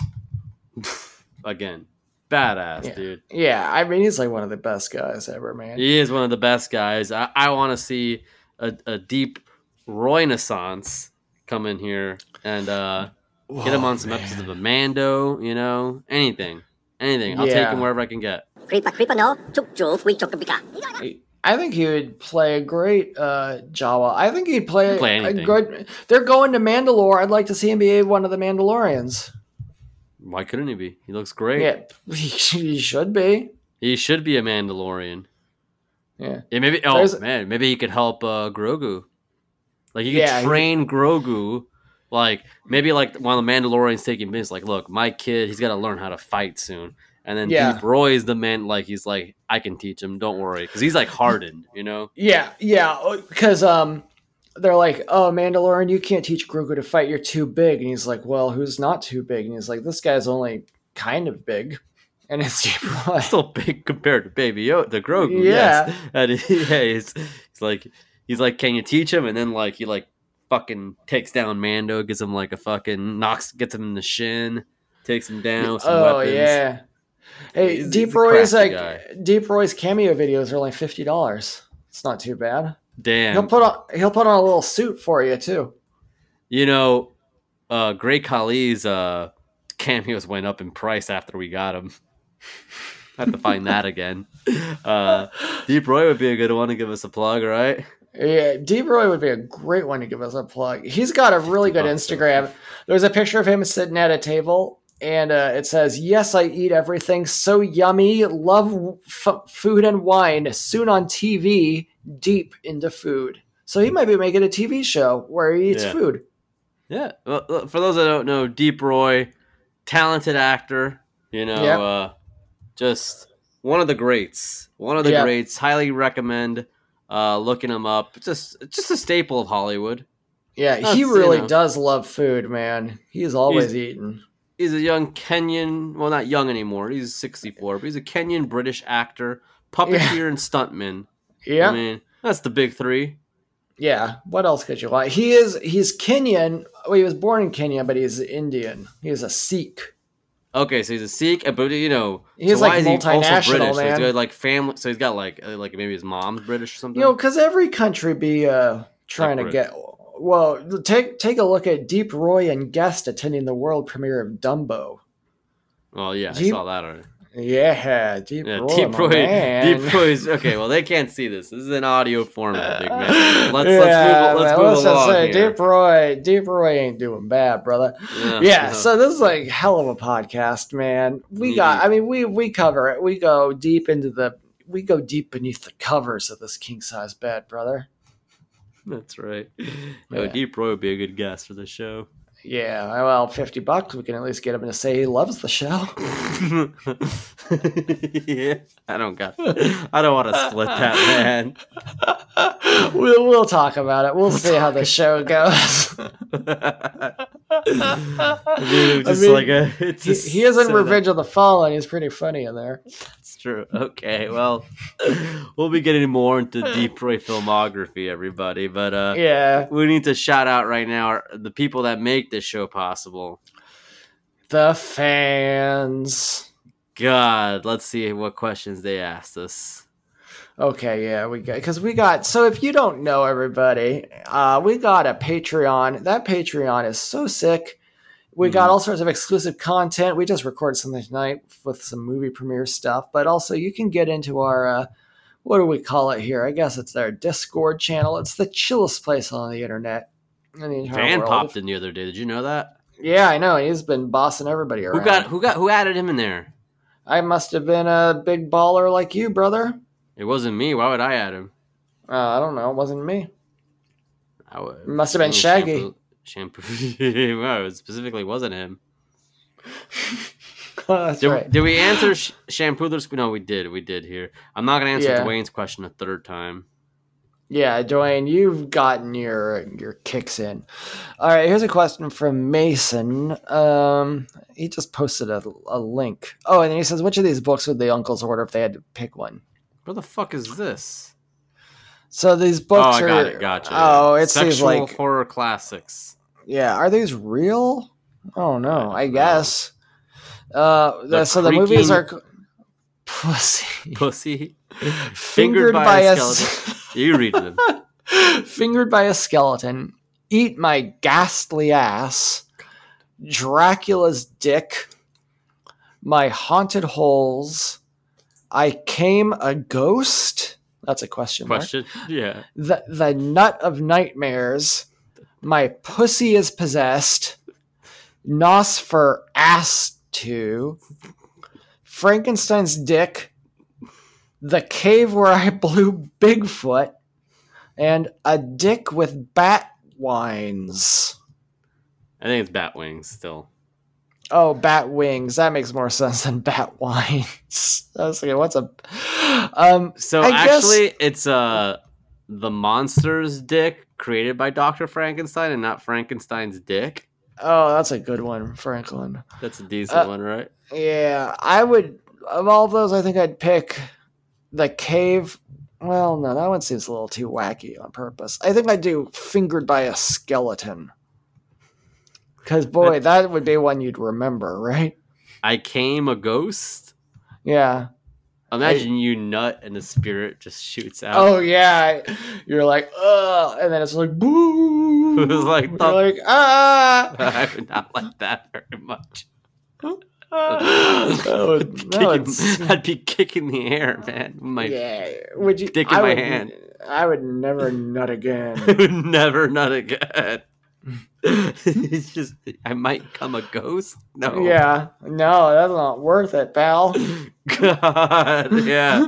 *laughs* Again, badass, Yeah. dude. Yeah, I mean he's like one of the best guys ever, man. He is one of the best guys. I, I want to see a, a deep Renaissance come in here and uh, get him on some episodes of Amando. You know, anything, anything. I'll take him wherever I can get. Creeper, creeper, no. Chúc chú quy chúc bika. I think he would play a great uh, Jawa. I think he'd play, He'd play a anything. good. They're going to Mandalore. I'd like to see him be one of the Mandalorians. Why couldn't he be? He looks great. Yeah, *laughs* he should be. He should be a Mandalorian. Yeah. Yeah, maybe. Oh There's- man, maybe he could help uh, Grogu. Like he could Yeah, he- train Grogu. Like maybe like while the Mandalorians taking business. Like, look, my kid, he's got to learn how to fight soon. And then Yeah. Roy is the man. Like he's like, I can teach him. Don't worry, because he's like hardened. You know. Yeah, yeah, because um, they're like, "Oh, Mandalorian, you can't teach Grogu to fight. You're too big." And he's like, "Well, who's not too big?" And he's like, "This guy's only kind of big." *laughs* And it's. *laughs* Still big compared to Baby Yoda, the Grogu. Yeah. Yes. *laughs* And he, yeah, he's, he's like, he's like, can you teach him? And then like he like fucking takes down Mando, gives him like a fucking knocks, gets him in the shin, takes him down. Oh weapons. yeah. Hey, He's- Deep he's Roy's like guy. Deep Roy's cameo videos are only fifty dollars. It's not too bad. Damn. He'll put on he'll put on a little suit for you too. You know, uh, Great Khali's uh, cameos went up in price after we got him. I *laughs* have to find that again. Uh, Deep Roy would be a good one to give us a plug, right? Yeah, Deep Roy would be a great one to give us a plug. He's got a really good Instagram. There's a picture of him sitting at a table, and uh, it says, "Yes, I eat everything. So yummy. Love f- food and wine. Soon on TV. Deep into food." So he might be making a TV show where he eats Yeah. food. Yeah. Well, uh, for those that don't know, Deep Roy, talented actor. You know, Yep. uh, just one of the greats. One of the Yep. greats. Highly recommend uh, looking him up. Just just a staple of Hollywood. Yeah, That's, he you really know. does love food, man. He's always He's- eating. He's a young Kenyan. Well, not young anymore. He's sixty four, but he's a Kenyan British actor, puppeteer, and stuntman. Yeah, I mean, that's the big three. yeah. What else could you want? He is. He's Kenyan. Well, he was born in Kenya, but he's Indian. He's a Sikh. Okay, so he's a Sikh, uh, but you know, He's, so like, is he also multinational, British? So he's man. got like family. So he's got like like maybe his mom's British or something. You know, because every country be uh, trying to Separate. get. Well, take take a look at Deep Roy and guest attending the world premiere of Dumbo. well, yeah, I saw that already. Yeah, Deep Yeah, Roy, Deep Roy. Deep Roy's okay. Well, they can't see this. This is an audio format, big man. *laughs* Let's yeah, let's move. Let's man, move along say here. Deep Roy, Deep Roy ain't doing bad, brother. Yeah, yeah, no. so this is like hell of a podcast, man. We got. I mean we we cover it. We go deep into the we go deep beneath the covers of this king size bed, brother. That's right. *laughs* Yeah. Deep Roy would be a good guest for the show. Yeah, well, fifty bucks, we can at least get him to say he loves the show. *laughs* yeah, I don't got. I don't want to split that, man. *laughs* we'll we'll talk about it. We'll see how the show goes. *laughs* Mean, it's I just mean, like a. It's he, just he is in Revenge of the Fallen. He's pretty funny in there. True. *laughs* Okay, well, *laughs* we'll be getting more into Deep Roy filmography, everybody. But uh, Yeah, we need to shout out right now our- the people that make this show possible. the fans. God, let's see what questions they asked us. Okay, yeah, we got because we got. So if you don't know everybody, uh, we got a Patreon. That Patreon is so sick. We got Mhm. all sorts of exclusive content. We just recorded something tonight with some movie premiere stuff, but also you can get into our uh, what do we call it here? I guess it's our Discord channel. It's the chillest place on the internet. In the Van world. popped in the other day. Did you know that? Yeah, I know. He's been bossing everybody around. Who got who got who added him in there? I must have been a big baller like you, brother. It wasn't me. Why would I add him? Uh, I don't know. It wasn't me. I would. Must have been Shaggy. Shampoo. Shampoo. *laughs* well, it specifically wasn't him. *laughs* That's Did, right. did we answer sh- shampoo? No, we did. We did here. I'm not gonna answer Yeah. Dwayne's question a third time. Yeah, Dwayne, you've gotten your your kicks in. All right, here's a question from Mason. Um, he just posted a, a link. Oh, and then he says, "Which of these books would the uncles order if they had to pick one?" Where the fuck is this? So these Oh, books I are. got it. Gotcha. Oh, it's Sexual these like horror classics. Yeah. Are these real? Oh no, I I guess. Uh, the, so the movies are pussy *laughs* Pussy. fingered by, a skeleton. You read them. *laughs* fingered by a skeleton, eat my ghastly ass, Dracula's dick, my haunted holes, I came a ghost. That's a question. mark. Question. Yeah. The the nut of nightmares, my pussy is possessed, nos for ass to, Frankenstein's dick, the cave where I *laughs* blew Bigfoot, and a dick with bat wines. I think it's bat wings still. Oh, bat wings. That makes more sense than *laughs* bat wines. *laughs* I was like, what's a um So I guess- actually, it's uh the monster's dick created by Doctor Frankenstein and not Frankenstein's dick. Oh, that's a good one, Franklin. That's a decent Uh, one, right? Yeah, I would of all those I think I'd pick the cave. Well, no, that one seems a little too wacky on purpose. I think I'd do fingered by a skeleton. Cause boy, that would be one you'd remember, right? I came a ghost. Yeah. Imagine you nut and the spirit just shoots out. Oh yeah, you're like, ugh, and then it's like, boo. *laughs* It was like you're the- like, ah. *laughs* I would not like that very much. *laughs* that would, that would, Kicking- I'd be kicking the air, man. My yeah. Would you? dick in I my would, hand. I would never nut again. never nut again. *laughs* it's just I might come a ghost. No. Yeah, no, that's not worth it, pal. *laughs* God. Yeah.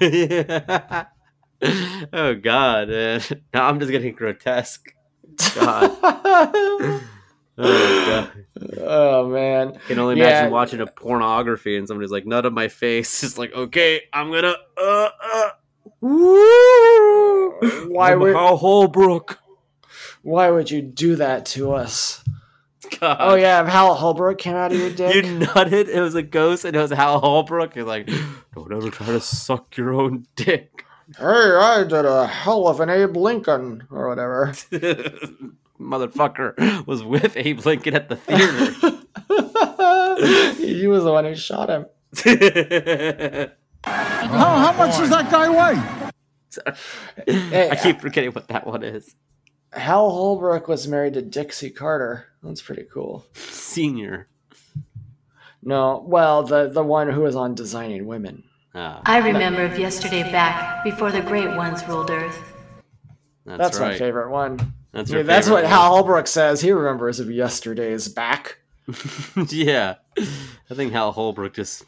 Yeah. *laughs* Oh God. Man. Now I'm just getting grotesque. God. Oh God. oh man, I can only Yeah. imagine watching a pornography and somebody's like, "Nut on my face." It's like, okay, I'm gonna. Uh, uh. Woo! Why I'm would- Holbrook? Why would you do that to us? God. Oh yeah, if Hal Holbrook came out of your *laughs* dick. You nutted. It was a ghost, and it was Hal Holbrook. You're like, don't ever try to suck your own dick. Hey, I did a hell of an Abe Lincoln or whatever. *laughs* Motherfucker was with Abe Lincoln at the theater. *laughs* he was the one who shot him. How, how much does that guy weigh? I keep forgetting what that one is. Hal Holbrook was married to Dixie Carter. That's pretty cool. Senior. No, well, the the one who was on Designing Women. Ah, I remember of yesterday back before the great ones ruled Earth. that's, That's right. my favorite one. That's Yeah, your that's favorite what Hal Holbrook says. He remembers of yesterday's back. *laughs* yeah, I think Hal Holbrook just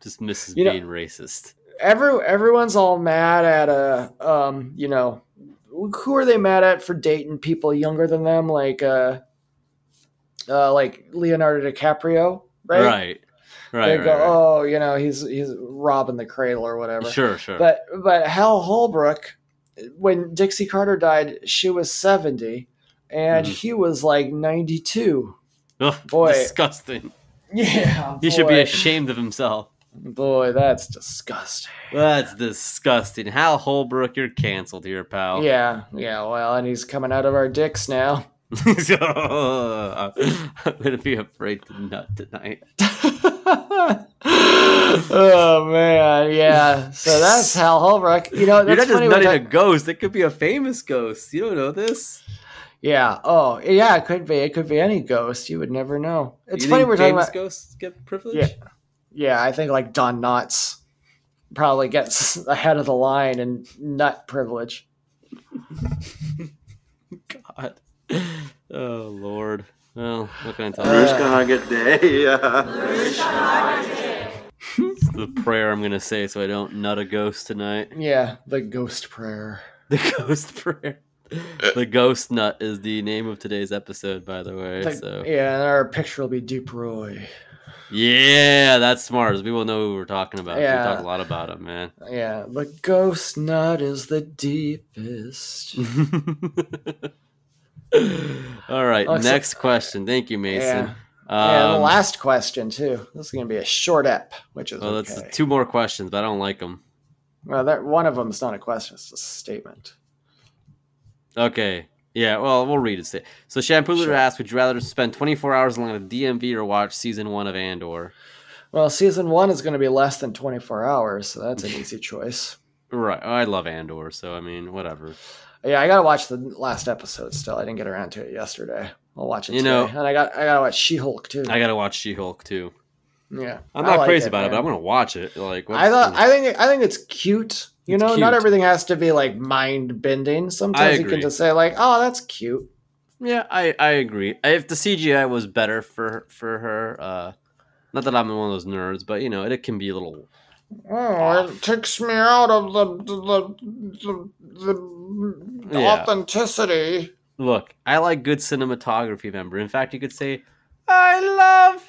just misses You know- being racist. Every everyone's all mad at uh um you know who are they mad at for dating people younger than them like uh uh like Leonardo DiCaprio right Right. Right. they right, go right. oh you know he's he's robbing the cradle or whatever Sure. Sure. but but Hal Holbrook when Dixie Carter died she was 70 and Mhm. he was like 92 Ugh, boy. disgusting. *laughs* yeah He should be ashamed of himself. Boy that's disgusting That's disgusting. Hal Holbrook, you're canceled here, pal. yeah yeah well and he's coming out of our dicks now *laughs* I'm gonna be afraid to nut tonight. *laughs* oh man, yeah. So that's Hal Holbrook. You know, You're that's not just nutting a ghost. It could be a famous ghost. You don't know this. yeah. Oh, yeah. It could be. It could be any ghost. You would never know. It's You funny we're talking about. ghosts get privilege. Yeah. Yeah, I think like Don Knotts probably gets *laughs* ahead of the line in nut privilege. God. Oh Lord. Well, what can I tell you? *laughs* It's the prayer I'm gonna say so I don't nut a ghost tonight. Yeah, the ghost prayer. *laughs* The ghost prayer. The ghost nut is the name of today's episode, by the way. The- so Yeah, and our picture will be Deep Roy. Yeah, that's smart. People know who we're talking about. Yeah. We talk a lot about him, man. Yeah, the ghost nut is the deepest. *laughs* All right, so- next question. Thank you, Mason. Yeah. yeah, the Um, last question too. This is going to be a short ep, which is well, that's okay. two more questions, but I don't like them. Well, that one of them is not a question; it's a statement. Okay. Yeah, well, we'll read it. So, Shampoo Sure. asks, would you rather spend 24 hours along the DMV or watch season one of Andor? Well, season one is going to be less than twenty four hours, so that's an *laughs* easy choice. Right. I love Andor, so I mean, whatever. Yeah, I got to watch the last episode still. I didn't get around to it yesterday. I'll watch it. You today. know- and I got I got to watch She Hulk too. I gotta watch She Hulk too. yeah, I'm not like crazy about it, but I'm gonna watch it. Like, what's I thought I think I think it's cute. You It's know, cute. not everything has to be like mind bending. Sometimes you can just say like, "Oh, that's cute." yeah, I I agree. If the CGI was better for for her, uh, not that I'm one of those nerds, but you know, it can be a little. Oh, it takes me out of the the the, the, the Yeah. authenticity. Look, I like good cinematography. Member, in fact, you could say, I love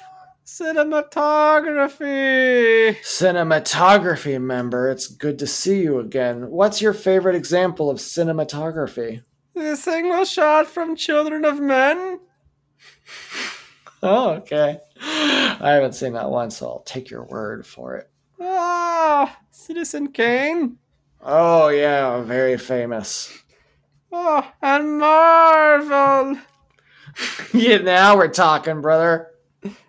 cinematography. Cinematography member, it's good to see you again. What's your favorite example of cinematography? The single shot from Children of Men. *laughs* Oh, okay. I haven't seen that one, so I'll take your word for it. Ah, Citizen Kane. Oh, yeah, very famous. Oh, and Marvel. *laughs* yeah, now we're talking, brother.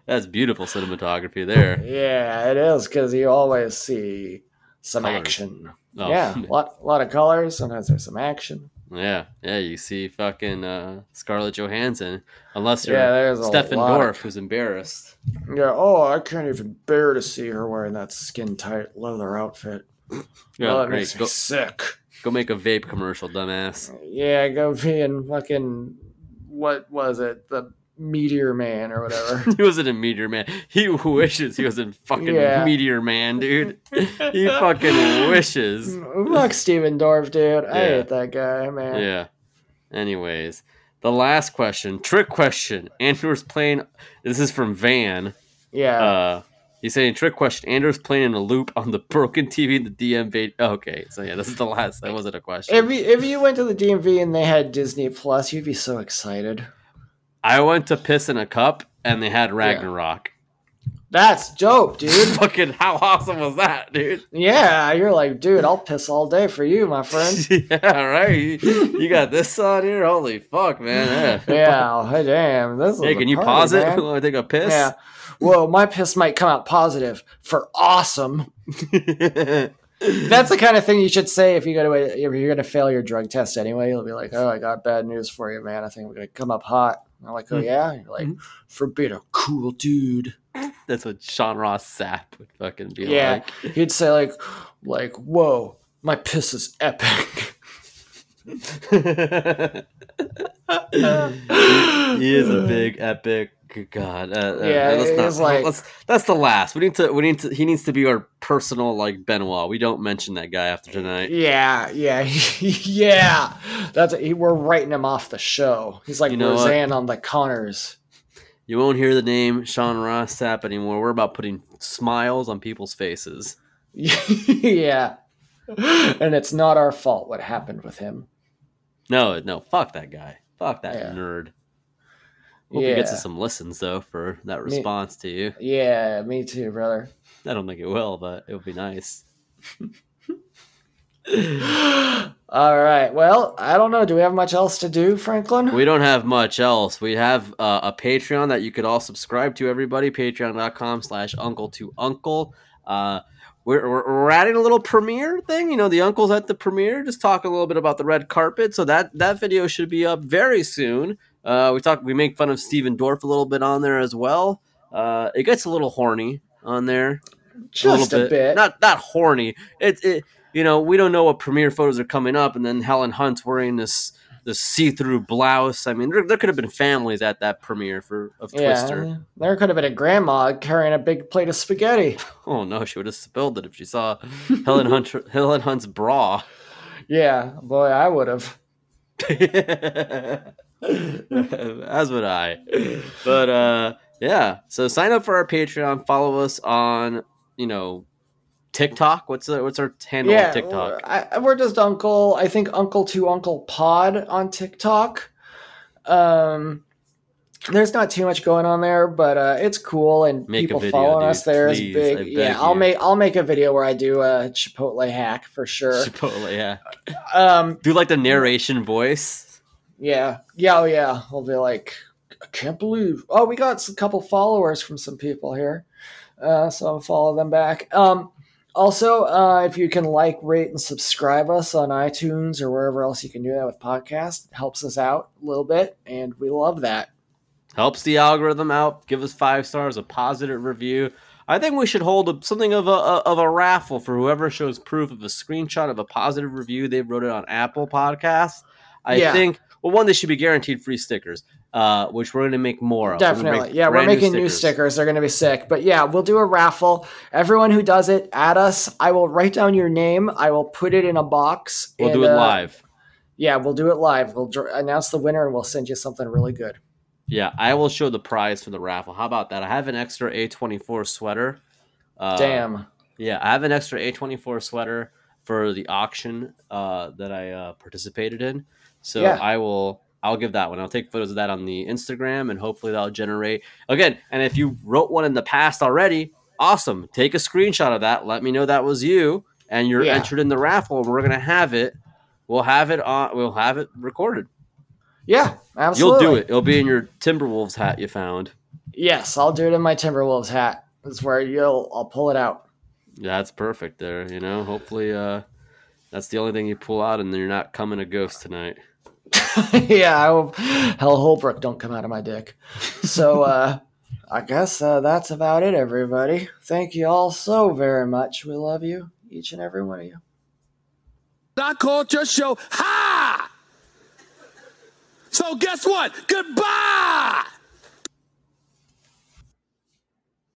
That's beautiful cinematography there. Yeah, it is, because you always see some Colors. action. Oh, Yeah, a lot, lot of colors. Sometimes there's some action. yeah, yeah. You see fucking uh, Scarlett Johansson, unless you're Yeah, there's a Stefan lot of- Dorff, who's embarrassed. Yeah, oh, I can't even bear to see her wearing that skin tight leather outfit. Yeah, great. makes me Go, sick. go make a vape commercial, dumbass. Yeah, go be in fucking what was it? The Meteor Man or whatever. *laughs* he wasn't a Meteor Man. He wishes he was in fucking Yeah. Meteor Man, dude. He fucking wishes. Fuck Stephen Dorff, dude. I hate that guy, man. Yeah. Anyways, the last question, trick question. Andor's playing. This is from Van. Yeah. Uh, he's saying trick question. Andor's playing in a loop on the broken TV in the DMV. Okay, so yeah, this is the last. That wasn't a question. if you if you went to the DMV and they had Disney Plus, you'd be so excited. I went to piss in a cup and they had Ragnarok. That's dope, dude. *laughs* Fucking how awesome was that, dude? yeah, you're like, dude, I'll piss all day for you, my friend. *laughs* yeah, right. You, you got this on here. Holy fuck, man. Eh. Yeah. yeah, hey, damn. This is Hey, can you party, pause it? man. *laughs* Want to take a piss? Yeah. Whoa, my piss might come out positive for awesome. That's the kind of thing you should say if you go to a, if you're gonna fail your drug test anyway. You'll be like, "Oh, I got bad news for you, man. I think we're gonna come up hot." I'm like, "Oh hmm. yeah." And you're like, "For being a cool dude." That's what Sean Ross Sapp would fucking be Yeah, like. he'd say like, "Like, whoa, my piss is epic." *laughs* he is a big epic god. Uh, uh, Yeah, let's not- like- let's- that's the last. We need to. We need to. He needs to be our personal like Benoit. We don't mention that guy after tonight. yeah, yeah, *laughs* yeah. That's he, we're writing him off the show. He's like You know what? Roseanne on the Connors. You won't hear the name Sean Ross Sapp anymore. We're about putting smiles on people's faces. *laughs* yeah, *laughs* and it's not our fault what happened with him. No, no, fuck that guy. Fuck that Yeah. nerd. Hope he gets Yeah. us some listens though for that Me- response to you. Yeah, me too, brother. I don't think it will, but it would be nice. *laughs* All right. Well, I don't know. Do we have much else to do, Franklin? We don't have much else. We have uh, a Patreon that you could all subscribe to. Everybody, patreon.com slash uncle to uncle. Uh, we're, we're, we're adding a little premiere thing. You know, the uncle's at the premiere. Just talk a little bit about the red carpet. So that that video should be up very soon. Uh, we talk. We make fun of Stephen Dorff a little bit on there as well. Uh, it gets a little horny on there. Just a, little bit. Not not horny. It, it you know we don't know what premiere photos are coming up, and then Helen Hunt's wearing this this see through blouse. I mean, there, there could have been families at that premiere for of Twister. yeah, there could have been a grandma carrying a big plate of spaghetti. *laughs* Oh no, she would have spilled it if she saw Helen *laughs* Hunt Helen Hunt's bra. Yeah, boy, I would have. *laughs* As would I. But uh yeah. So sign up for our Patreon. Follow us on, you know, TikTok. What's the, what's our handle Yeah, on TikTok? I, we're just Uncle. I think Uncle to Uncle Pod on TikTok. Um, there's not too much going on there, but uh, it's cool, and Make people video, following dude, us there is please, I big. Yeah, I'll make I'll make a video where I do a Chipotle hack for sure. Chipotle, yeah. Um, Do like the narration voice. yeah, yeah, oh yeah. I'll be like, I can't believe. Oh, we got a couple followers from some people here, uh, so I'll follow them back. Um, also, uh, if you can like, rate, and subscribe us on iTunes or wherever else you can do that with podcasts, it helps us out a little bit, and we love that. Helps the algorithm out. Give us five stars, a positive review. I think we should hold a, something of a, a of a raffle for whoever shows proof of a screenshot of a positive review. They wrote it on Apple Podcasts. I Yeah. think. Well, one, they should be guaranteed free stickers, uh, which we're going to make more of. We're Definitely. Yeah, we're making new stickers. They're going to be sick. But yeah, we'll do a raffle. Everyone who does it, add us. I will write down your name. I will put it in a box. We'll and, do it uh, live. Yeah, we'll do it live. We'll dr- announce the winner and we'll send you something really good. Yeah, I will show the prize for the raffle. How about that? I have an extra A24 sweater. Uh, Damn. Yeah, I have an extra A24 sweater for the auction uh, that I uh, participated in. So Yeah. I will I'll give that one. I'll take photos of that on the Instagram and hopefully that'll generate again. And if you wrote one in the past already, awesome. Take a screenshot of that. Let me know that was you and you're Yeah. entered in the raffle and we're gonna have it. We'll have it on we'll have it recorded. Yeah, absolutely. You'll do it. It'll be in your Timberwolves hat you found. Yes, I'll do it in my Timberwolves hat. That's where you'll I'll pull it out. That's perfect there, you know. Hopefully uh that's the only thing you pull out and you're not coming a ghost tonight. *laughs* yeah, I will, Hal Holbrook don't come out of my dick. So uh *laughs* I guess uh, that's about it, everybody. Thank you all so very much. We love you, each and every one of you. Called your show. Ha! So guess what? Goodbye!